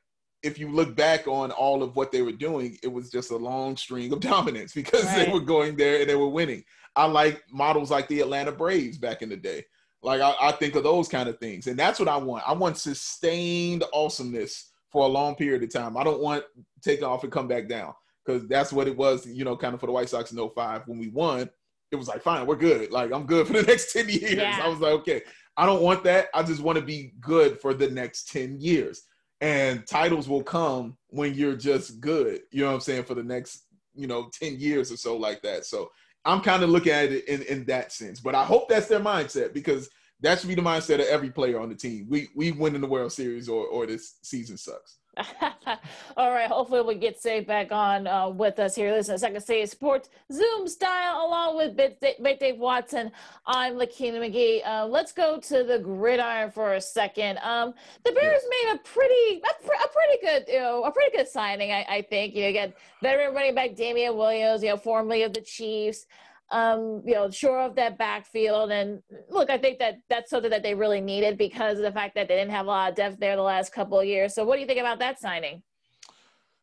if you look back on all of what they were doing, it was just a long string of dominance because they were going there and they were winning. I like models like the Atlanta Braves back in the day. Like I, I think of those kind of things, and that's what I want. I want sustained awesomeness for a long period of time. I don't want take off and come back down because that's what it was. You know, kind of for the White Sox in 05 when we won. It was like, fine, we're good. Like I'm good for the next ten years. Yeah. I was like, okay, I don't want that. I just want to be good for the next ten years. And titles will come when you're just good. You know what I'm saying for the next you know 10 years or so like that. So I'm kind of looking at it in, in that sense. But I hope that's their mindset because that should be the mindset of every player on the team. We we win in the World Series or or this season sucks. All right. Hopefully, we get Save back on uh, with us here. Listen, Second City Sports Zoom style, along with Big Dave, Big Dave Watson. I'm Lakina McGee. Uh, let's go to the gridiron for a second. Um, the Bears made a pretty, a, a pretty good, you know, a pretty good signing. I, I think. You know, veteran running back Damien Williams. You know, formerly of the Chiefs. Um, you know, sure of that backfield. And look, I think that that's something that they really needed because of the fact that they didn't have a lot of depth there the last couple of years. So, what do you think about that signing?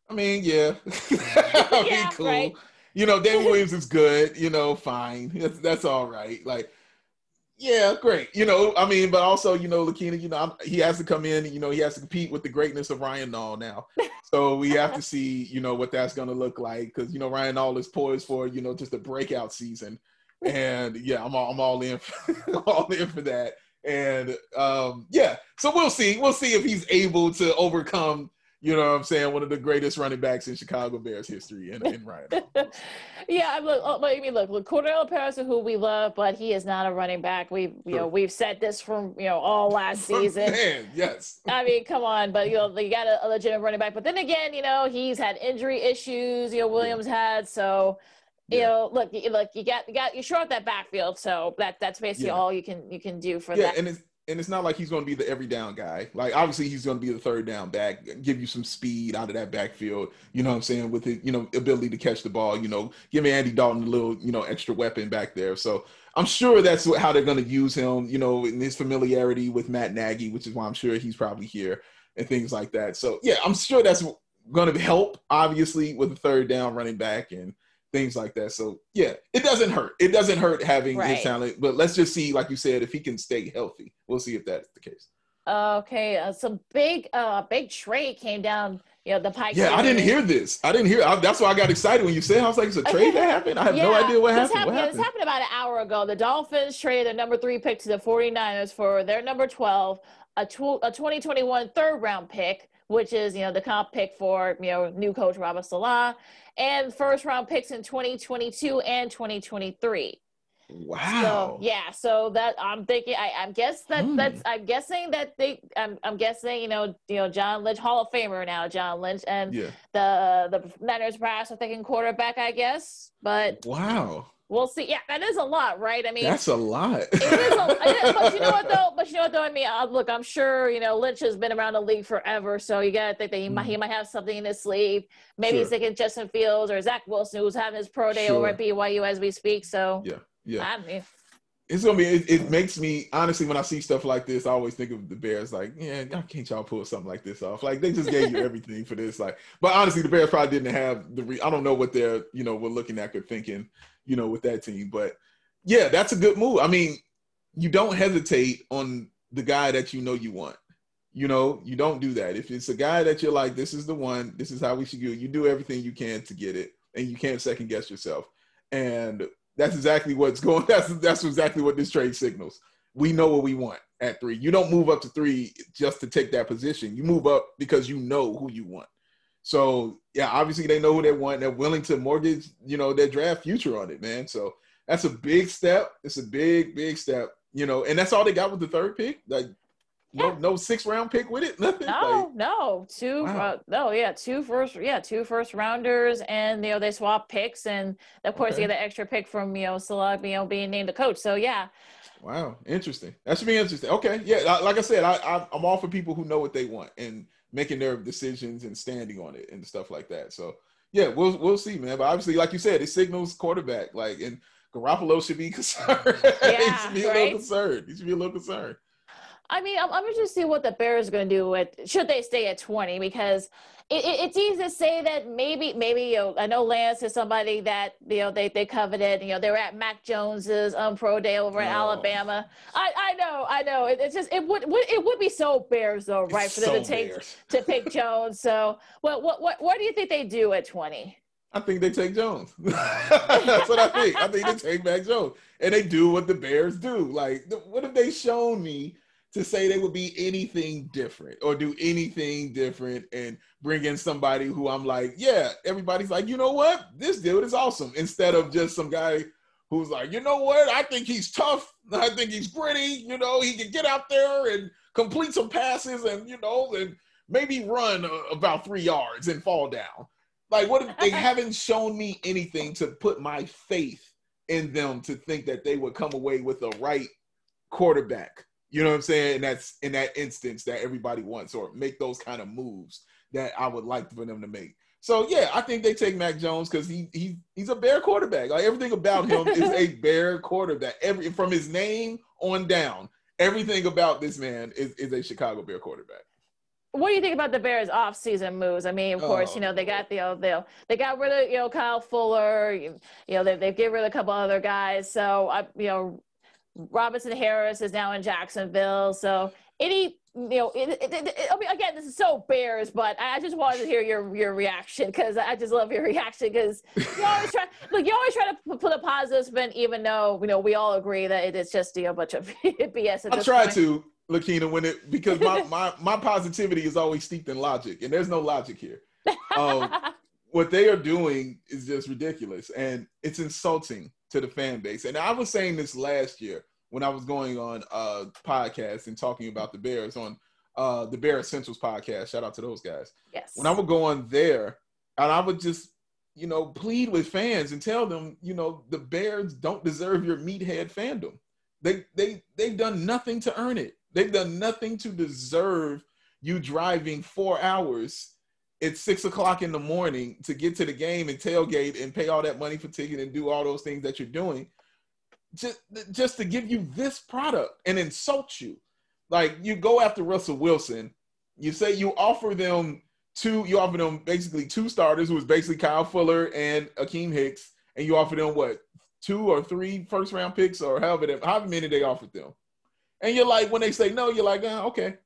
I mean, yeah, I mean, Yeah, cool. right. You know, Dan Williams is good. You know, fine. That's, that's all right. Like, yeah, great. You know, I mean, but also, you know, Lakina, you know, I'm, he has to come in. You know, he has to compete with the greatness of Ryan Nall now. So we have to see, you know, what that's going to look like because you know Ryan Nall is poised for, you know, just a breakout season. And yeah, I'm all, I'm all in, for, all in for that. And um, yeah, so we'll see. We'll see if he's able to overcome you know what I'm saying? One of the greatest running backs in Chicago Bears history in, in Ryan. yeah, I'm look. oh, But I mean, look, look, Cordarrelle Patterson, who we love, but he is not a running back. We've, you know, we've said this from you know all last season. Man, yes. I mean, come on, but you know, you got a, a legitimate running back. But then again, you know, he's had injury issues. You know, Williams had so. You Yeah. know, look, you, look, you got, you got, you short that backfield, so that that's basically Yeah. all you can you can do for Yeah, that. and it's and it's not like he's going to be the every down guy. Like obviously he's going to be the third down back, give you some speed out of that backfield. You know what I'm saying with the you know ability to catch the ball. You know, give Andy Dalton a little you know extra weapon back there. So I'm sure that's how they're going to use him. You know, in his familiarity with Matt Nagy, which is why I'm sure he's probably here and things like that. So yeah, I'm sure that's going to help obviously with the third down running back and things like that. So yeah, it doesn't hurt. It doesn't hurt having Right. his talent, but let's just see, like you said, if he can stay healthy. We'll see if that's the case. Okay, uh, some big, uh, big trade came down. You know, the pike. Yeah, I didn't hear this. I didn't hear. I, that's why I got excited when you said. I was like, "It's a trade that happened." I have no idea what happened. Happened, What happened? This happened about an hour ago. The Dolphins traded their number three pick to the 49ers for their number 12, a, tw- a 2021 third round pick, which is, you know, the comp pick for, you know, new coach Robert Saleh, and first round picks in 2022 and 2023. Wow. So yeah, so that I'm thinking, I, I'm guess that Hmm. that's I'm guessing that they, I'm, I'm guessing, you know, you know, John Lynch, Hall of Famer now, John Lynch, and Yeah. the the Niners brass are thinking quarterback, I guess, but Wow. we'll see. Yeah, that is a lot, right? I mean, That's a lot. it is, a, it is, but you know what though? But you know what though? I mean, uh, look, I'm sure you know Lynch has been around the league forever, so you gotta think that he might he might have something in his sleeve. Maybe he's Sure. thinking Justin Fields or Zach Wilson, who's having his pro day Sure. over at BYU as we speak. So yeah. Yeah. I mean, It's gonna be. It, it makes me honestly when I see stuff like this, I always think of the Bears. Like, yeah, can't y'all pull something like this off? Like they just gave you everything for this. Like, but honestly, the Bears probably didn't have the. Re- I don't know what they're you know were looking at or thinking, you know, with that team. But yeah, that's a good move. I mean, you don't hesitate on the guy that you know you want. You know, you don't do that. If it's a guy that you're like, this is the one, this is how we should do, you do everything you can to get it, and you can't second guess yourself. And that's exactly what's going. That's that's exactly what this trade signals. We know what we want at three. You don't move up to three just to take that position. You move up because you know who you want. So yeah, obviously they know who they want. They're willing to mortgage, you know, their draft future on it, man. So that's a big step. It's a big, big step. You know, and that's all they got with the third pick. Like yeah. no six round pick with it. Nothing. No, like, no, two. Wow. Uh, no, yeah, two first. Yeah, two first rounders, and you know they swap picks, and of course okay. they get the extra pick from you know Saleh, you know, being named the coach. So yeah. Wow, interesting. That should be interesting. Okay, yeah, like I said, I, I I'm all for people who know what they want and making their decisions and standing on it and stuff like that. So yeah, we'll we'll see, man. But obviously, like you said, it signals quarterback. Like, and Garoppolo should be concerned. Yeah, he should be a little concerned. He should be a little concerned. I mean, I'm, I'm interested to see what the Bears are going to do with should they stay at 20 because it, it, it's easy to say that maybe maybe you know I know Lance is somebody that you know they they coveted you know they were at Mac Jones's um pro day over in oh. Alabama. I I know I know it, it's just it would, would it would be so Bears though right it's for them so to take Bears. to pick Jones. So what what what what do you think they do at 20? I think they take Jones. That's what I think. I think they take Mac Jones, and they do what the Bears do. Like, what have they shown me to say they would be anything different or do anything different and bring in somebody who I'm like, yeah, everybody's like, you know what, this dude is awesome. Instead of just some guy who's like, you know what, I think he's tough. I think he's gritty. You know, he can get out there and complete some passes and you know and maybe run uh, about three yards and fall down. Like, what if they haven't shown me anything to put my faith in them to think that they would come away with a right quarterback you know what I'm saying? And that's in that instance that everybody wants, or make those kind of moves that I would like for them to make. So yeah, I think they take Mac Jones because he he he's a bear quarterback. Like everything about him is a bear quarterback. Every from his name on down, everything about this man is, is a Chicago Bear quarterback. What do you think about the Bears off-season moves? I mean, of course, oh, you know they got the you know, they got rid of you know Kyle Fuller, you, you know they they get rid of a couple other guys. So I you know Robertson-Harris is now in Jacksonville. So any, you know, it, it, it, I mean, again, this is so Bears, but I just wanted to hear your your reaction because I just love your reaction because you always try, look, you always try to put a positive spin, even though you know we all agree that it is just you know, a bunch of BS. I try point. to, Lakina, when it because my my my positivity is always steeped in logic, and there's no logic here. Um, what they are doing is just ridiculous, and it's insulting to the fan base. And I was saying this last year when I was going on a podcast and talking about the Bears on uh, the Bear Essentials podcast. Shout out to those guys. Yes. When I would go on there and I would just, you know, plead with fans and tell them, you know, the Bears don't deserve your meathead fandom. They they they've done nothing to earn it. They've done nothing to deserve you driving four hours it's six o'clock in the morning to get to the game and tailgate and pay all that money for ticket and do all those things that you're doing. Just just to give you this product and insult you. Like you go after russell wilson. You say you offer them two you offer them basically two starters who was basically kyle fuller and Akiem hicks and you offer them what two or three first round picks or however, however many they offered them. And you're like when they say no you're like oh, okay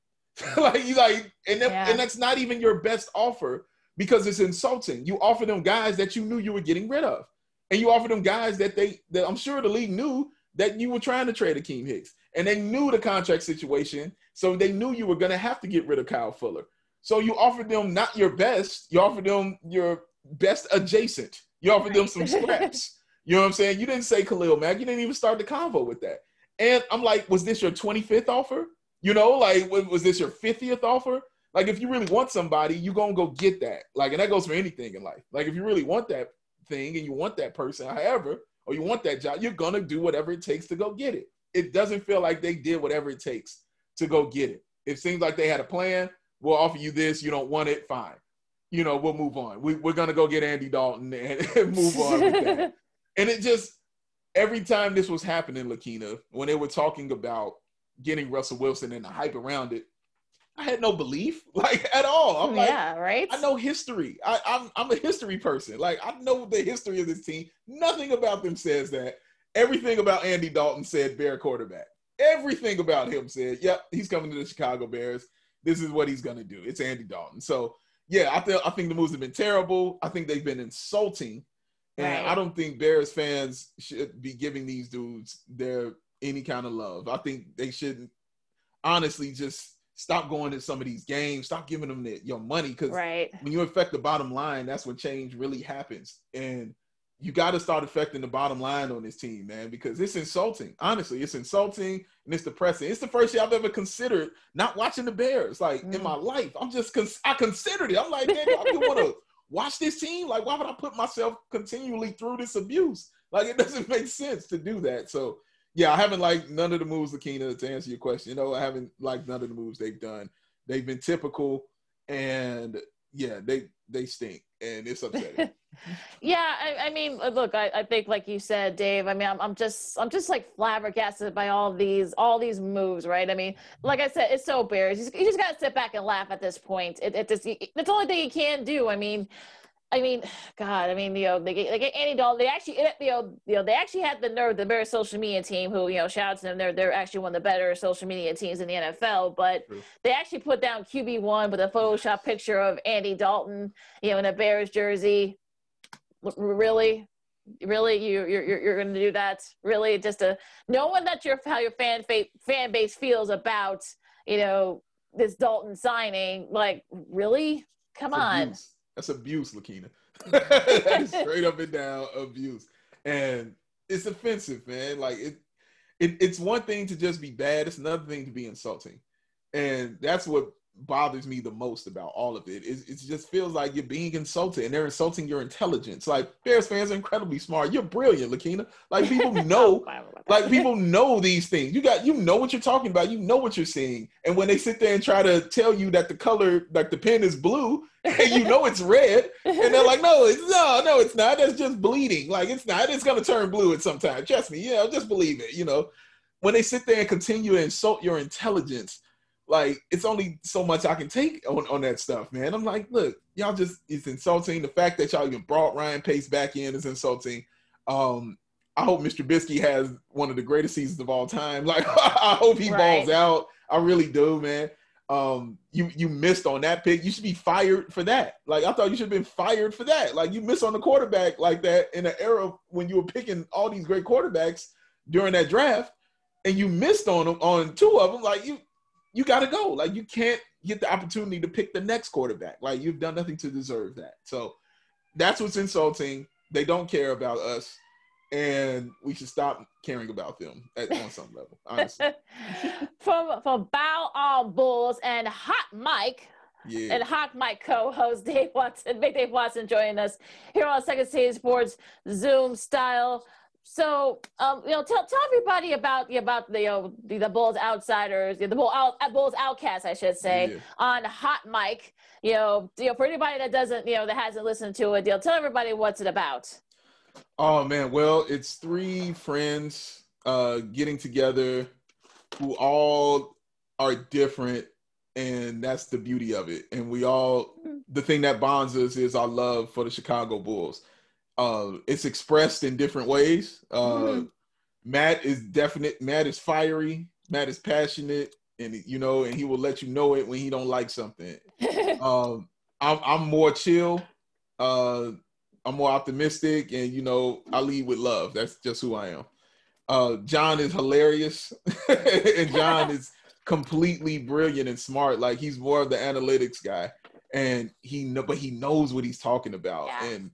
like you like, and that, yeah. and that's not even your best offer because it's insulting. You offer them guys that you knew you were getting rid of, and you offer them guys that they that I'm sure the league knew that you were trying to trade Akiem Hicks, and they knew the contract situation, so they knew you were going to have to get rid of Kyle Fuller. So you offered them not your best, you offered them your best adjacent. You offered them some scraps. You know what I'm saying? You didn't say Khalil Mack. You didn't even start the convo with that. And I'm like, was this your 25th offer? You know, like was this your 50th offer? Like if you really want somebody, you gonna go get that. Like, and that goes for anything in life. Like if you really want that thing and you want that person, however, or you want that job, you're gonna do whatever it takes to go get it. It doesn't feel like they did whatever it takes to go get it. It seems like they had a plan. We'll offer you this. You don't want it, fine. You know, we'll move on. We, are gonna go get Andy Dalton and, and move on with that. And it just every time this was happening, Lakina, when they were talking about getting Russell Wilson and the hype around it, I had no belief, like at all. I'm like, yeah, right. I know history. I, I'm I'm a history person. Like I know the history of this team. Nothing about them says that. Everything about Andy Dalton said bear quarterback. everything about him said, "Yep, he's coming to the Chicago Bears. This is what he's gonna do. It's Andy Dalton." So yeah, I think I think the moves have been terrible. I think they've been insulting, and Right. I don't think Bears fans should be giving these dudes their any kind of love. I think they shouldn't honestly just stop going to some of these games. Stop giving them the, your money because Right. when you affect the bottom line, that's when change really happens. And you got to start affecting the bottom line on this team, man, because it's insulting. Honestly, it's insulting and it's depressing. It's the first year I've ever considered not watching the Bears, like in Mm. my life. I'm just, cons- I considered it. I'm like, man, I don't want to watch this team. Like, why would I put myself continually through this abuse? Like, it doesn't make sense to do that. So, yeah, I haven't liked none of the moves, Lakina, to answer your question. You know, I haven't liked none of the moves they've done. They've been typical, and yeah, they they stink, and it's upsetting. Yeah, I, I mean, look, I, I think like you said, Dave. I mean, I'm, I'm just, I'm just like flabbergasted by all these, all these moves, right? I mean, like I said, it's so Bears. You just, you just got to sit back and laugh at this point. It, it just, it's the only thing you can do. I mean, I mean, God, I mean, you know, they get, they get Andy Dalton. They actually, you know, you know, they actually had the nerve, the Bears social media team, who, you know, shout out to them. They're, they're actually one of the better social media teams in the NFL. But True. they actually put down QB one with a Photoshop picture of Andy Dalton, you know, in a Bears jersey. Really, really, you you're you're, you're going to do that? Really, just to knowing that your how your fan fa- fan base feels about you know this Dalton signing, like really, come That's on. abuse. That's abuse, Lakina. that is straight up and down abuse, and it's offensive, man. Like it, it, it's one thing to just be bad. It's another thing to be insulting, and that's what bothers me the most about all of it. It, it just feels like you're being insulted, and they're insulting your intelligence. Like Bears fans are incredibly smart. You're brilliant, Lakina. Like people know like people know these things. You got you know what you're talking about. You know what you're seeing. And when they sit there and try to tell you that the color, like the pen is blue, and you know it's red, and they're like, no, it's no, no, it's not. That's just bleeding. Like it's not. It's gonna turn blue at some time. Trust me. You know, just believe it. You know, when they sit there and continue to insult your intelligence, like it's only so much I can take on, on that stuff, man. I'm like, look, y'all just it's insulting. The fact that y'all even brought Ryan Pace back in is insulting. Um, I hope Mr. Bisky has one of the greatest seasons of all time. Like I hope he Right. balls out. I really do, man. Um, you you missed on that pick. You should be fired for that. Like I thought you should have been fired for that. Like you missed on the quarterback like that in an era when you were picking all these great quarterbacks during that draft, and you missed on them on two of them. Like you you got to go. Like you can't get the opportunity to pick the next quarterback. Like you've done nothing to deserve that. So that's what's insulting. They don't care about us, and we should stop caring about them at, on some level. Honestly, from from Bawl on Bulls and Hot Mic yeah. and Hot Mic co-host Dave Watson, Big Dave Watson joining us here on Second City Sports Zoom style. So, um, you know, tell tell everybody about about the you know, the, the Bulls outsiders, the Bull out, uh, Bulls outcasts, I should say, Yeah. on Hot Mic. You know, you know, for anybody that doesn't, you know, that hasn't listened to it, deal. Tell everybody what's it about. Oh man, well, it's three friends uh getting together who all are different and that's the beauty of it. And we all the thing that bonds us is our love for the Chicago Bulls. Uh it's expressed in different ways. Uh Mhm. Matt is definite, Matt is fiery, Matt is passionate and you know, and he will let you know it when he don't like something um I'm I'm more chill. Uh I'm more optimistic and you know, I lead with love. That's just who I am. Uh John is hilarious and John is completely brilliant and smart. Like he's more of the analytics guy and he know but he knows what he's talking about. Yeah. And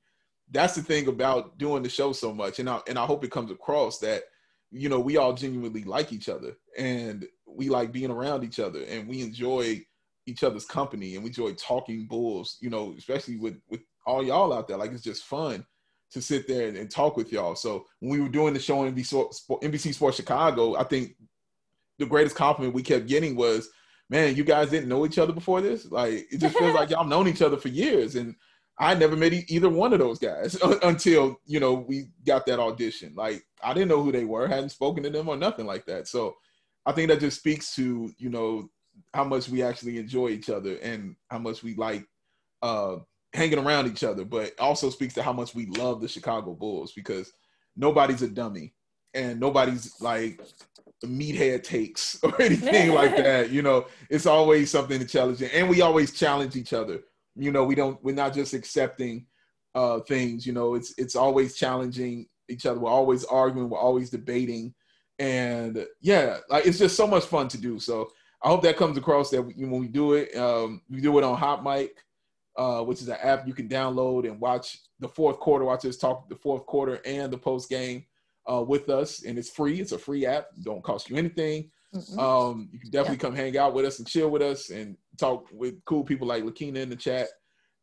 that's the thing about doing the show so much. And I and I hope it comes across that you know, we all genuinely like each other and we like being around each other and we enjoy each other's company and we enjoy talking bulls, you know, especially with with all y'all out there. Like it's just fun to sit there and, and talk with y'all. So when we were doing the show on NBC, NBC Sports Chicago, I think the greatest compliment we kept getting was, "Man, you guys didn't know each other before this. Like it just feels like y'all known each other for years." And I never met either one of those guys until you know we got that audition. Like I didn't know who they were, hadn't spoken to them or nothing like that. So I think that just speaks to you know how much we actually enjoy each other and how much we like uh, hanging around each other, but also speaks to how much we love the Chicago Bulls because nobody's a dummy and nobody's like meathead takes or anything like that. You know, it's always something to challenge, and we always challenge each other. You know, we don't. We're not just accepting uh, things. You know, it's it's always challenging each other. We're always arguing. We're always debating, and yeah, like it's just so much fun to do. So I hope that comes across that when we do it, um, we do it on Hot Mic, uh, which is an app you can download and watch the fourth quarter. Watch us talk the fourth quarter and the post game uh, with us, and it's free. It's a free app. Don't cost you anything. Mm-hmm. Um, you can definitely yeah. come hang out with us and chill with us and talk with cool people like Lakina in the chat.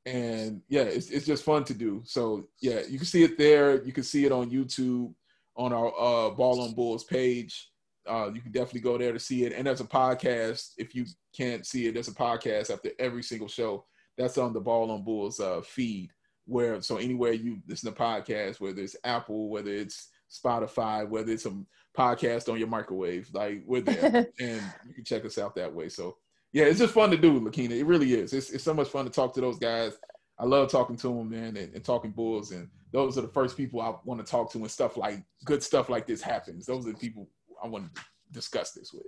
And yeah, it's it's just fun to do. So yeah, you can see it there. You can see it on YouTube on our uh, Bawl on Bulls page. Uh, you can definitely go there to see it. And there's a podcast. If you can't see it, there's a podcast after every single show. That's on the Bawl on Bulls uh, feed. Where so anywhere you listen to podcasts, whether it's Apple, whether it's Spotify, whether it's a podcast on your microwave, like we're there, and you can check us out that way. So yeah, it's just fun to do, Lakina. It really is. It's it's so much fun to talk to those guys. I love talking to them, man, and, and talking Bulls. And those are the first people I want to talk to when stuff like good stuff like this happens. Those are the people I want to discuss this with.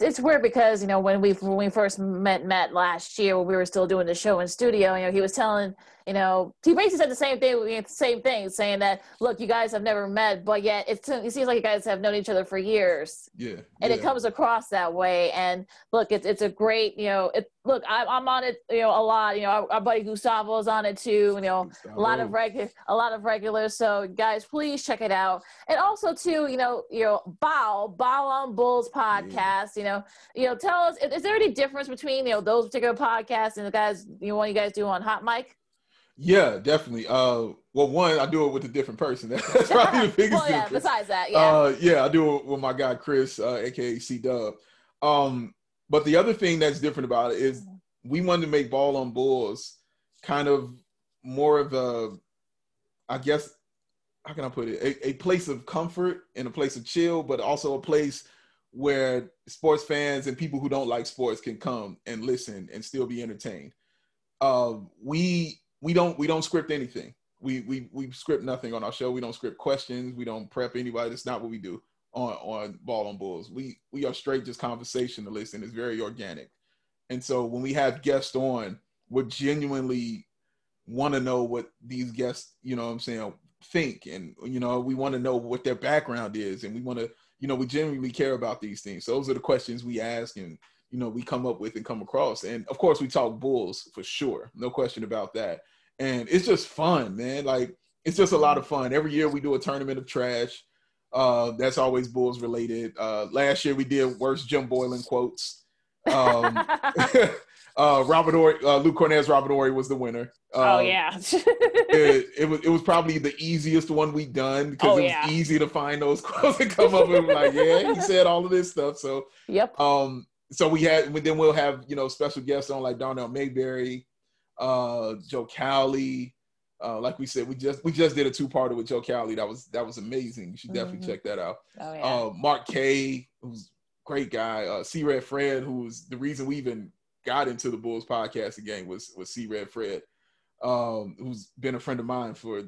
It, it's weird because you know when we when we first met Matt last year when we were still doing the show in studio, you know he was telling you know, he basically said the same thing, the same thing, saying that, look, you guys have never met, but yet it seems like you guys have known each other for years. Yeah. And yeah. it comes across that way. And look, it's, it's a great, you know, it, look, I, I'm on it, you know, a lot, you know, our, our buddy Gustavo is on it too, you know, Gustavo. a lot of regular, a lot of regulars. So guys, please check it out. And also too, you know, you know, Bawl, Bawl on Bulls podcast, yeah. you know, you know, tell us, is, is there any difference between, you know, those particular podcasts and the guys, you know, what you guys do on Hot Mic? Yeah, definitely. Uh, well, one, I do it with a different person. That's probably the biggest well, yeah, difference. Besides that, yeah. Uh, yeah, I do it with my guy Chris, uh, aka C Dub. Um, but the other thing that's different about it is we wanted to make Bawl on Bulls kind of more of a, I guess, how can I put it? A, a place of comfort and a place of chill, but also a place where sports fans and people who don't like sports can come and listen and still be entertained. Uh, we we don't we don't script anything. We we we script nothing on our show. We don't script questions. We don't prep anybody. That's not what we do on on Bawl on Bulls. We we are straight just conversationalists and it's very organic. And so when we have guests on, we genuinely want to know what these guests, you know what I'm saying, think. And you know, we want to know what their background is and we want to, you know, we genuinely care about these things. So those are the questions we ask and you know we come up with and come across and of course we talk bulls for sure no question about that and it's just fun man like it's just a lot of fun every year we do a tournament of trash uh that's always bulls related. Uh last year we did worst jim Boylan quotes. Um uh robert Horry, uh luke Kornet's robert Horry was the winner. Oh um, yeah. it, it, was it was probably the easiest one we done because oh, it was yeah. easy to find those quotes and come up and like yeah he said all of this stuff. So yep. um so we had then we'll have you know special guests on like Darnell Mayberry, uh, Joe Cowley. Uh, like we said, we just we just did a two parter with Joe Cowley. That was that was amazing. You should definitely mm-hmm. check that out. Oh, yeah. uh, Mark K, who's great guy. Uh, C Red Fred, who was the reason we even got into the Bulls podcast again was was C Red Fred, um, who's been a friend of mine for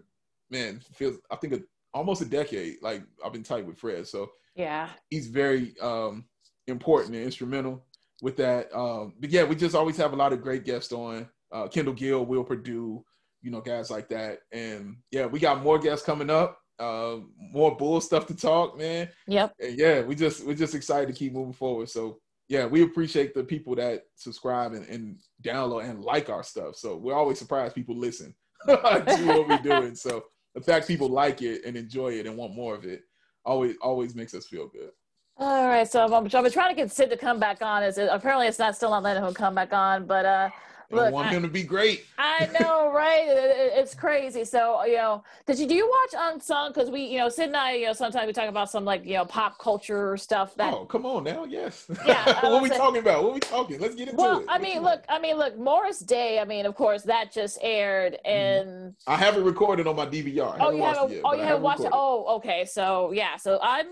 man feels I think a, almost a decade. Like I've been tight with Fred, so yeah, he's very um, important and instrumental with that. Um, but yeah, we just always have a lot of great guests on. Uh, Kendall Gill, Will Perdue, you know, guys like that. And yeah, we got more guests coming up. Uh, more bull stuff to talk, man. Yep. And yeah, we just we're just excited to keep moving forward. So yeah, we appreciate the people that subscribe and, and download and like our stuff. So we're always surprised people listen to what we're doing. So the fact people like it and enjoy it and want more of it always always makes us feel good. All right, so I'm, I'm trying to get Sid to come back on. Is it, apparently it's not still not letting him come back on, but uh, look, I want him to be great. I know, right? It, it, it's crazy. So you know, did you do you watch Unsung? Because we, you know, Sid and I, you know, sometimes we talk about some like you know pop culture stuff. That oh, come on now, yes. Yeah. what are we say, talking about? What are we talking? Let's get into well, it. Well, I mean, look, I mean, look, Morris Day. I mean, of course, that just aired, mm-hmm. and I have it recorded on my DVR. oh, you haven't? Oh, you haven't watched it? Oh, okay. So yeah, so I'm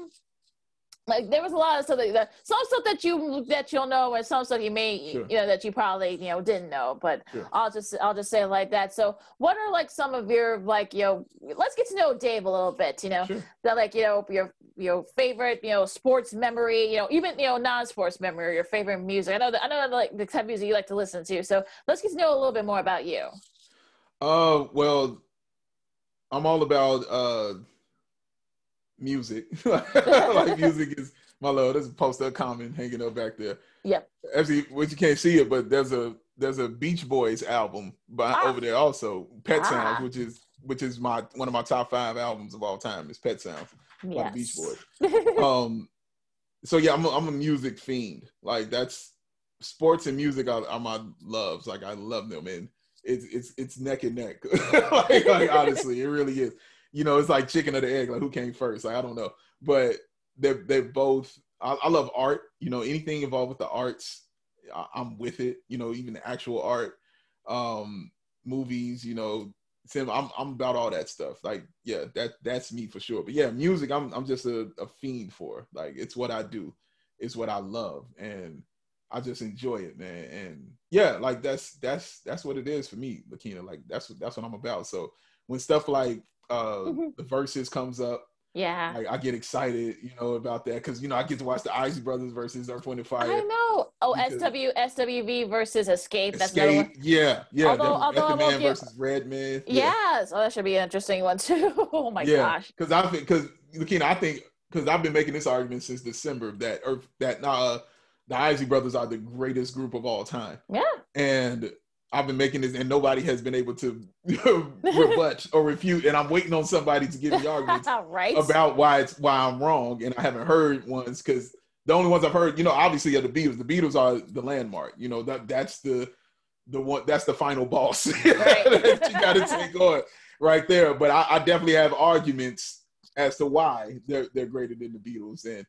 like there was a lot of stuff that, that some stuff that you that you'll know and some stuff you may Sure. you know that you probably you know didn't know but Sure. i'll just i'll just say it like that so what are like some of your like you know let's get to know dave a little bit you know Sure. that like you know your your favorite you know sports memory you know even you know non-sports memory your favorite music i know that i know like the type of music you like to listen to so let's get to know a little bit more about you Uh, well, I'm all about uh music. like music is my love. There's a poster comment hanging up back there. Yep. Actually, which you can't see it, but there's a there's a Beach Boys album by Ah. over there also. Pet Ah. Sounds, which is which is my one of my top five albums of all time. Is Pet Sounds by the Beach Boys. um so yeah i'm a, I'm a music fiend like that's sports and music are, are my loves like i love them and it's it's it's neck and neck like, like honestly it really is you know it's like chicken or the egg like who came first like i don't know but they're they're both I, I love art you know anything involved with the arts I, i'm with it you know even the actual art um movies you know Sim, I'm I'm about all that stuff. Like, yeah, that that's me for sure. But yeah, music, I'm I'm just a, a fiend for. Like, it's what I do. It's what I love, and I just enjoy it, man. And yeah, like that's that's that's what it is for me, Lakina. Like that's what that's what I'm about. So when stuff like uh the verses comes up, yeah like I get excited, you know, about that because you know I get to watch the Isley Brothers versus Earth, Wind, and Fire. I know. Oh, SW SWV versus Xscape. That's. Xscape, yeah, yeah. Although- although Method Man give- versus Redman. Yes. Oh, that should be an interesting one too. oh my gosh. because I think because Lakina, I think because I've been making this argument since December that or that uh, the Isley brothers are the greatest group of all time, Yeah. and I've been making this, and nobody has been able to rebut or refute, and I'm waiting on somebody to give me arguments right. about why it's why I'm wrong, and I haven't heard ones because the only ones I've heard, you know, obviously are the Beatles. The Beatles are the landmark. You know that that's the the one that's the final boss that you got to take on right there. But I, I definitely have arguments as to why they're they're greater than the Beatles, and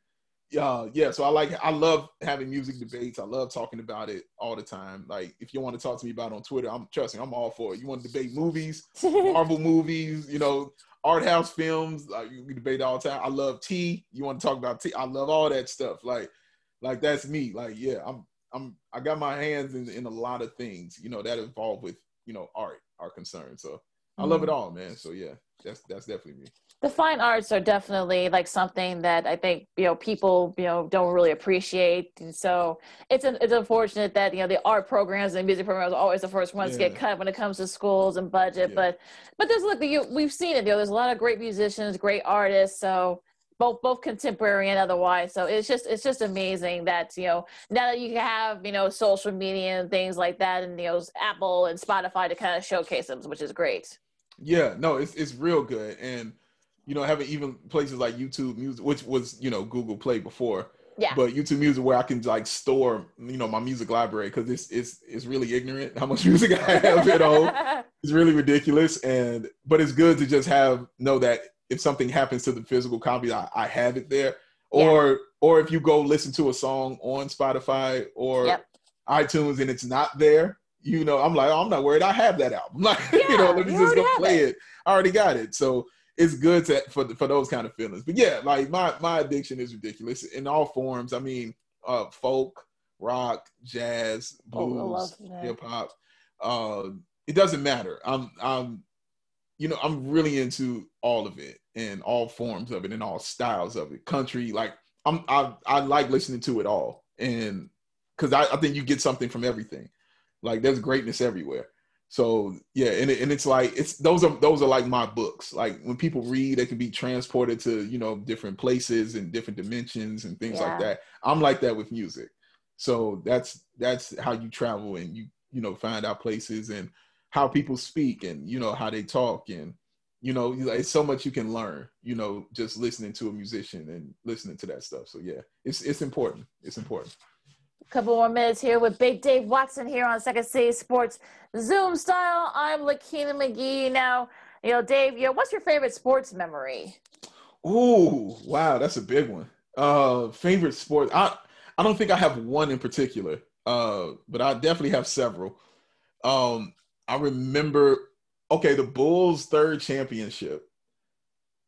uh, yeah. So I like I love having music debates. I love talking about it all the time. Like if you want to talk to me about it on Twitter, I'm trust me, I'm all for it. You want to debate movies, Marvel movies, you know, art house films. Like you can debate all the time. I love tea. You want to talk about tea? I love all that stuff. Like, like that's me. Like, yeah, I'm, I'm, I got my hands in, in a lot of things, you know, that involve with, you know, art are concerned. So I love it all, man. So yeah, that's that's definitely me. The fine arts are definitely like something that I think you know people you know don't really appreciate, and so it's an, it's unfortunate that you know the art programs and music programs are always the first ones to get cut when it comes to schools and budget. Yeah. But but there's like you, we've seen it. You know, there's a lot of great musicians, great artists. So both both contemporary and otherwise. So it's just it's just amazing that you know now that you have you know social media and things like that, and you know Apple and Spotify to kind of showcase them, which is great. Yeah, no, it's it's real good, and you know, having even places like YouTube Music, which was you know Google Play before, Yeah. but YouTube Music where I can like store you know my music library because it's it's it's really ignorant how much music I have at home. It's really ridiculous, and but it's good to just have know that if something happens to the physical copy, I, I have it there, or or if you go listen to a song on Spotify or Yep. iTunes and it's not there, you know, I'm like, oh, I'm not worried. I have that album. Like, you know, let me just go play it. it. I already got it. So it's good to for for those kind of feelings. But yeah, like my my addiction is ridiculous in all forms. I mean, uh, folk, rock, jazz, blues, hip hop. Uh, it doesn't matter. I'm I'm you know I'm really into all of it and all forms of it and all styles of it. Country, like I'm I I like listening to it all and because I, I think you get something from everything. Like there's greatness everywhere. So yeah, and it, and it's like it's those are those are like my books. Like when people read, they can be transported to you know different places and different dimensions and things like that. I'm like that with music. So that's that's how you travel and you you know find out places and how people speak and you know how they talk and you know it's so much you can learn you know just listening to a musician and listening to that stuff so yeah it's it's important it's important couple more minutes here with Big Dave Watson here on Second City Sports Zoom style. I'm Lakina McGee. Now, you know, Dave, you know, what's your favorite sports memory? Ooh, wow, that's a big one. Uh favorite sport. I I don't think I have one in particular. Uh, but I definitely have several. Um, I remember okay, the Bulls third championship.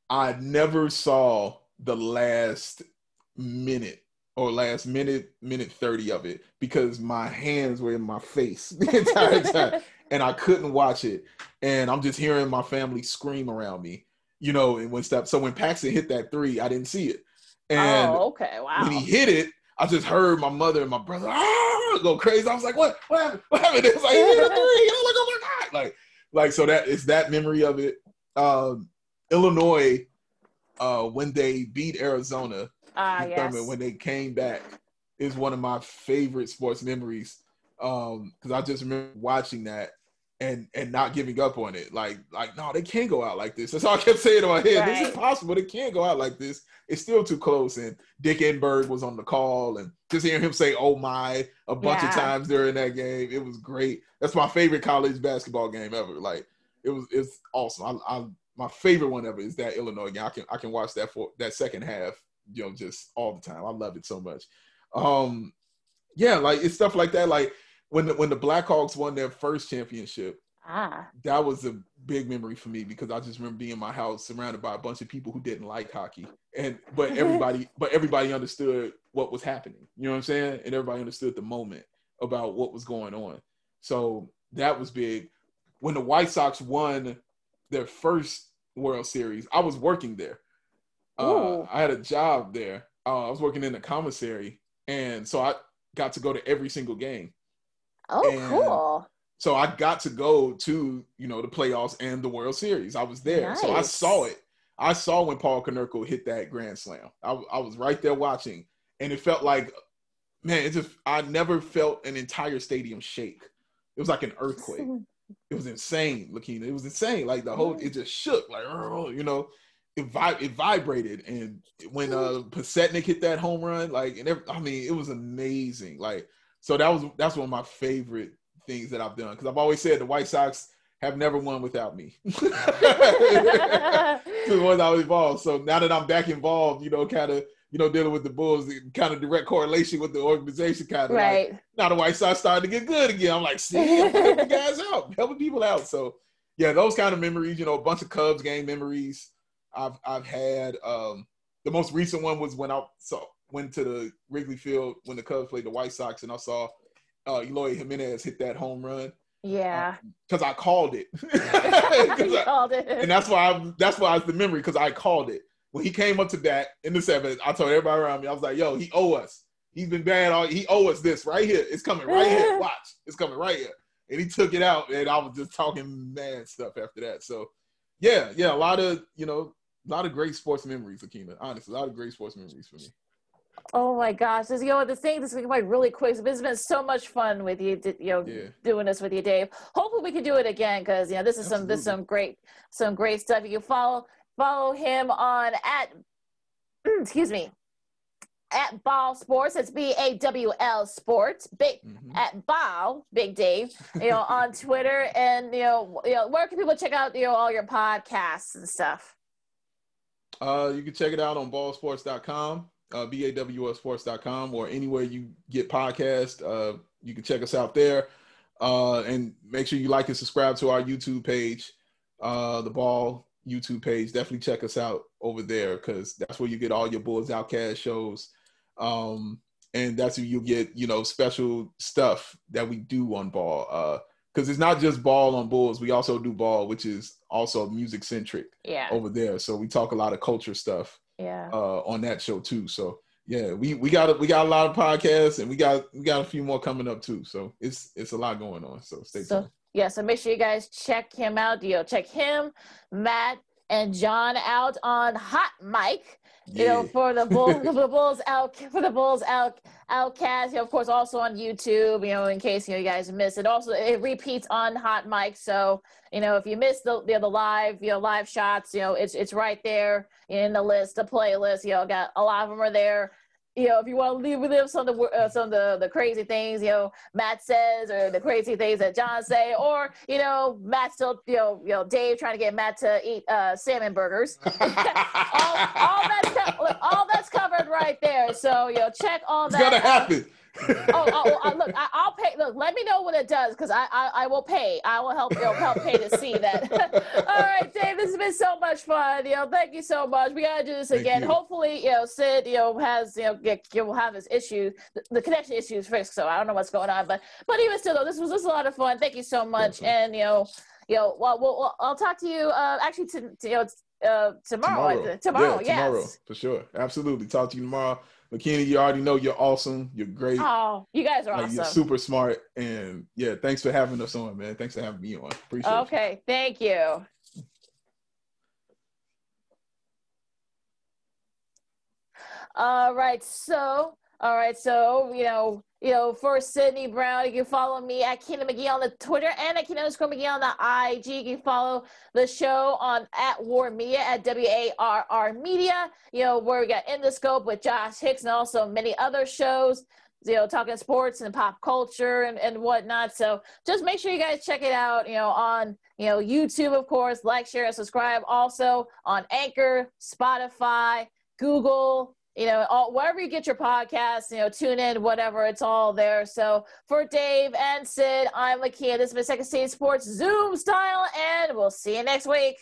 I never saw the last minute or last minute, minute 30 of it because my hands were in my face the entire time and I couldn't watch it. And I'm just hearing my family scream around me, you know, and when step so when Paxson hit that three, I didn't see it. And oh, okay, wow. when he hit it, I just heard my mother and my brother ah, go crazy. I was like, "What? What happened? What happened?" It's like, "He hit a three. I was like, "Oh my god!" Like, like so that is that memory of it. Um, Illinois, uh, when they beat Arizona, Ah, yes. when they came back, is one of my favorite sports memories. Um, because I just remember watching that and and not giving up on it. Like, like, no, they can't go out like this. That's all I kept saying in my head. This is Right. possible. They can't go out like this. It's still too close. And Dick Enberg was on the call, and just hearing him say "Oh my" a bunch of times during that game, it was great. That's my favorite college basketball game ever. Like, it was it's awesome. I, I my favorite one ever is that Illinois game. I can I can watch that for that second half, you know, just all the time. I love it so much. Um, yeah, like it's stuff like that. Like when the, when the Blackhawks won their first championship, Ah, that was a big memory for me because I just remember being in my house surrounded by a bunch of people who didn't like hockey, and but everybody but everybody understood what was happening. You know what I'm saying? And everybody understood the moment about what was going on. So that was big. When the White Sox won their first World Series, I was working there. Uh, I had a job there. Uh, I was working in the commissary, and so I got to go to every single game oh, And- cool. so I got to go to you know the playoffs and the World Series. I was there, so I saw it. I saw when Paul Konerko hit that grand slam. I, I was right there watching, and it felt like, man, it just I never felt an entire stadium shake. It was like an earthquake. It was insane, Lakina. It was insane. Like the whole, it just shook. Like you know, it vi- it vibrated. And when uh Podsednik hit that home run, like, and every, I mean, it was amazing. Like, so that was that's one of my favorite things that I've done because I've always said the White Sox have never won without me. ones I was involved. So now that I'm back involved, you know, kind of, you know, dealing with the Bulls, kind of direct correlation with the organization, kind of. Like, right. now the White Sox starting to get good again. I'm like, see, helping guys out, helping people out. So yeah, those kind of memories, you know, a bunch of Cubs game memories I've I've had. Um, the most recent one was when I saw went to the Wrigley Field when the Cubs played the White Sox, and I saw uh, Eloy Jimenez hit that home run Yeah. because I called it. I- called it. and that's why I, that's why it's the memory because I called it when he came up to bat in the seventh. I told everybody around me, I was like, "Yo, he owe us. He's been bad. All he owe us this right here. It's coming right here. Watch, it's coming right here." And he took it out, and I was just talking mad stuff after that. So, yeah, yeah, a lot of you know, a lot of great sports memories, Akina. Honestly, a lot of great sports memories for me. Oh my gosh! This, you know, the thing this is going really quick. This has been so much fun with you. You know, Yeah. doing this with you, Dave. Hopefully, we can do it again because you know this is some this is some great some great stuff. You can follow follow him on at excuse me at Bawl Sports. It's B A W L Sports. Big Mhm. at Bawl Big Dave. You know on Twitter and you know you know where can people check out you know all your podcasts and stuff. Uh, you can check it out on bawlsports.com, uh, B-A-W-L-sports.com, or anywhere you get podcasts. Uh, you can check us out there. Uh, and make sure you like and subscribe to our YouTube page, uh, the Bawl YouTube page. Definitely check us out over there because that's where you get all your Bulls Outcast shows. Um, and that's where you get, you know, special stuff that we do on Bawl. Uh, because it's not just Bawl on Bulls. We also do Bawl, which is also music centric Yeah, over there. So we talk a lot of culture stuff yeah. uh, on that show too. So yeah, we we got a, we got a lot of podcasts and we got we got a few more coming up too. So it's it's a lot going on. So stay So tuned. yeah, so make sure you guys check him out. You know, check him, Matt, and John out on Hot Mic. You know, for the Bulls, the Bulls out, for the Bulls out, outcast. You know, of course, also on YouTube. You know, in case you know you guys missed it. Also, it repeats on Hot Mic. So you know, if you miss the the, the live, you know, live shots, you know, it's it's right there in the list, the playlist. You know, got a lot of them are there. You know, if you want to leave with them some of the uh, some of the, the crazy things, you know, Matt says, or the crazy things that John say, or you know, Matt still, you know, you know, Dave trying to get Matt to eat uh, salmon burgers. all, all that's co- all that's covered right there. So you know, check all that. it's gonna out. happen. oh, oh, oh, look, I, I'll pay. Look, let me know what it does because I, I, I will pay. I will help you know, help pay to see that. All right, Dave, this has been so much fun. You know, thank you so much. We gotta do this Thank again. you. Hopefully, you know, Sid, you know, has you know, get, you will have his issue, the, the connection issues fixed. So I don't know what's going on, but but even still, though, this was this was a lot of fun. Thank you so much, Definitely. and you know, you know, well, well, well I'll talk to you uh, actually to, to you know uh, tomorrow. Tomorrow, tomorrow yeah, tomorrow for sure. Absolutely. Talk to you tomorrow. McKinney, you already know you're awesome. You're great. Oh, you guys are Like, You're super smart. And yeah, thanks for having us on, man. Thanks for having me on. Appreciate it. Okay, thank you. All right, so all right, so you know, you know, for Sydney Brown, you can follow me at Keenan McGee on the Twitter and at Keenan underscore McGee on the IG. You can follow the show on at WARR Media at W A R R Media. You know, where we got in the scope with Josh Hicks and also many other shows. You know, talking sports and pop culture and, and whatnot. So just make sure you guys check it out, you know, on, you know, YouTube, of course, like, share, and subscribe. Also on Anchor, Spotify, Google, you know, all, wherever you get your podcasts, you know, tune in, whatever, it's all there. So for Dave and Sid, I'm Lakia. This has been Second City Sports Zoom style, and we'll see you next week.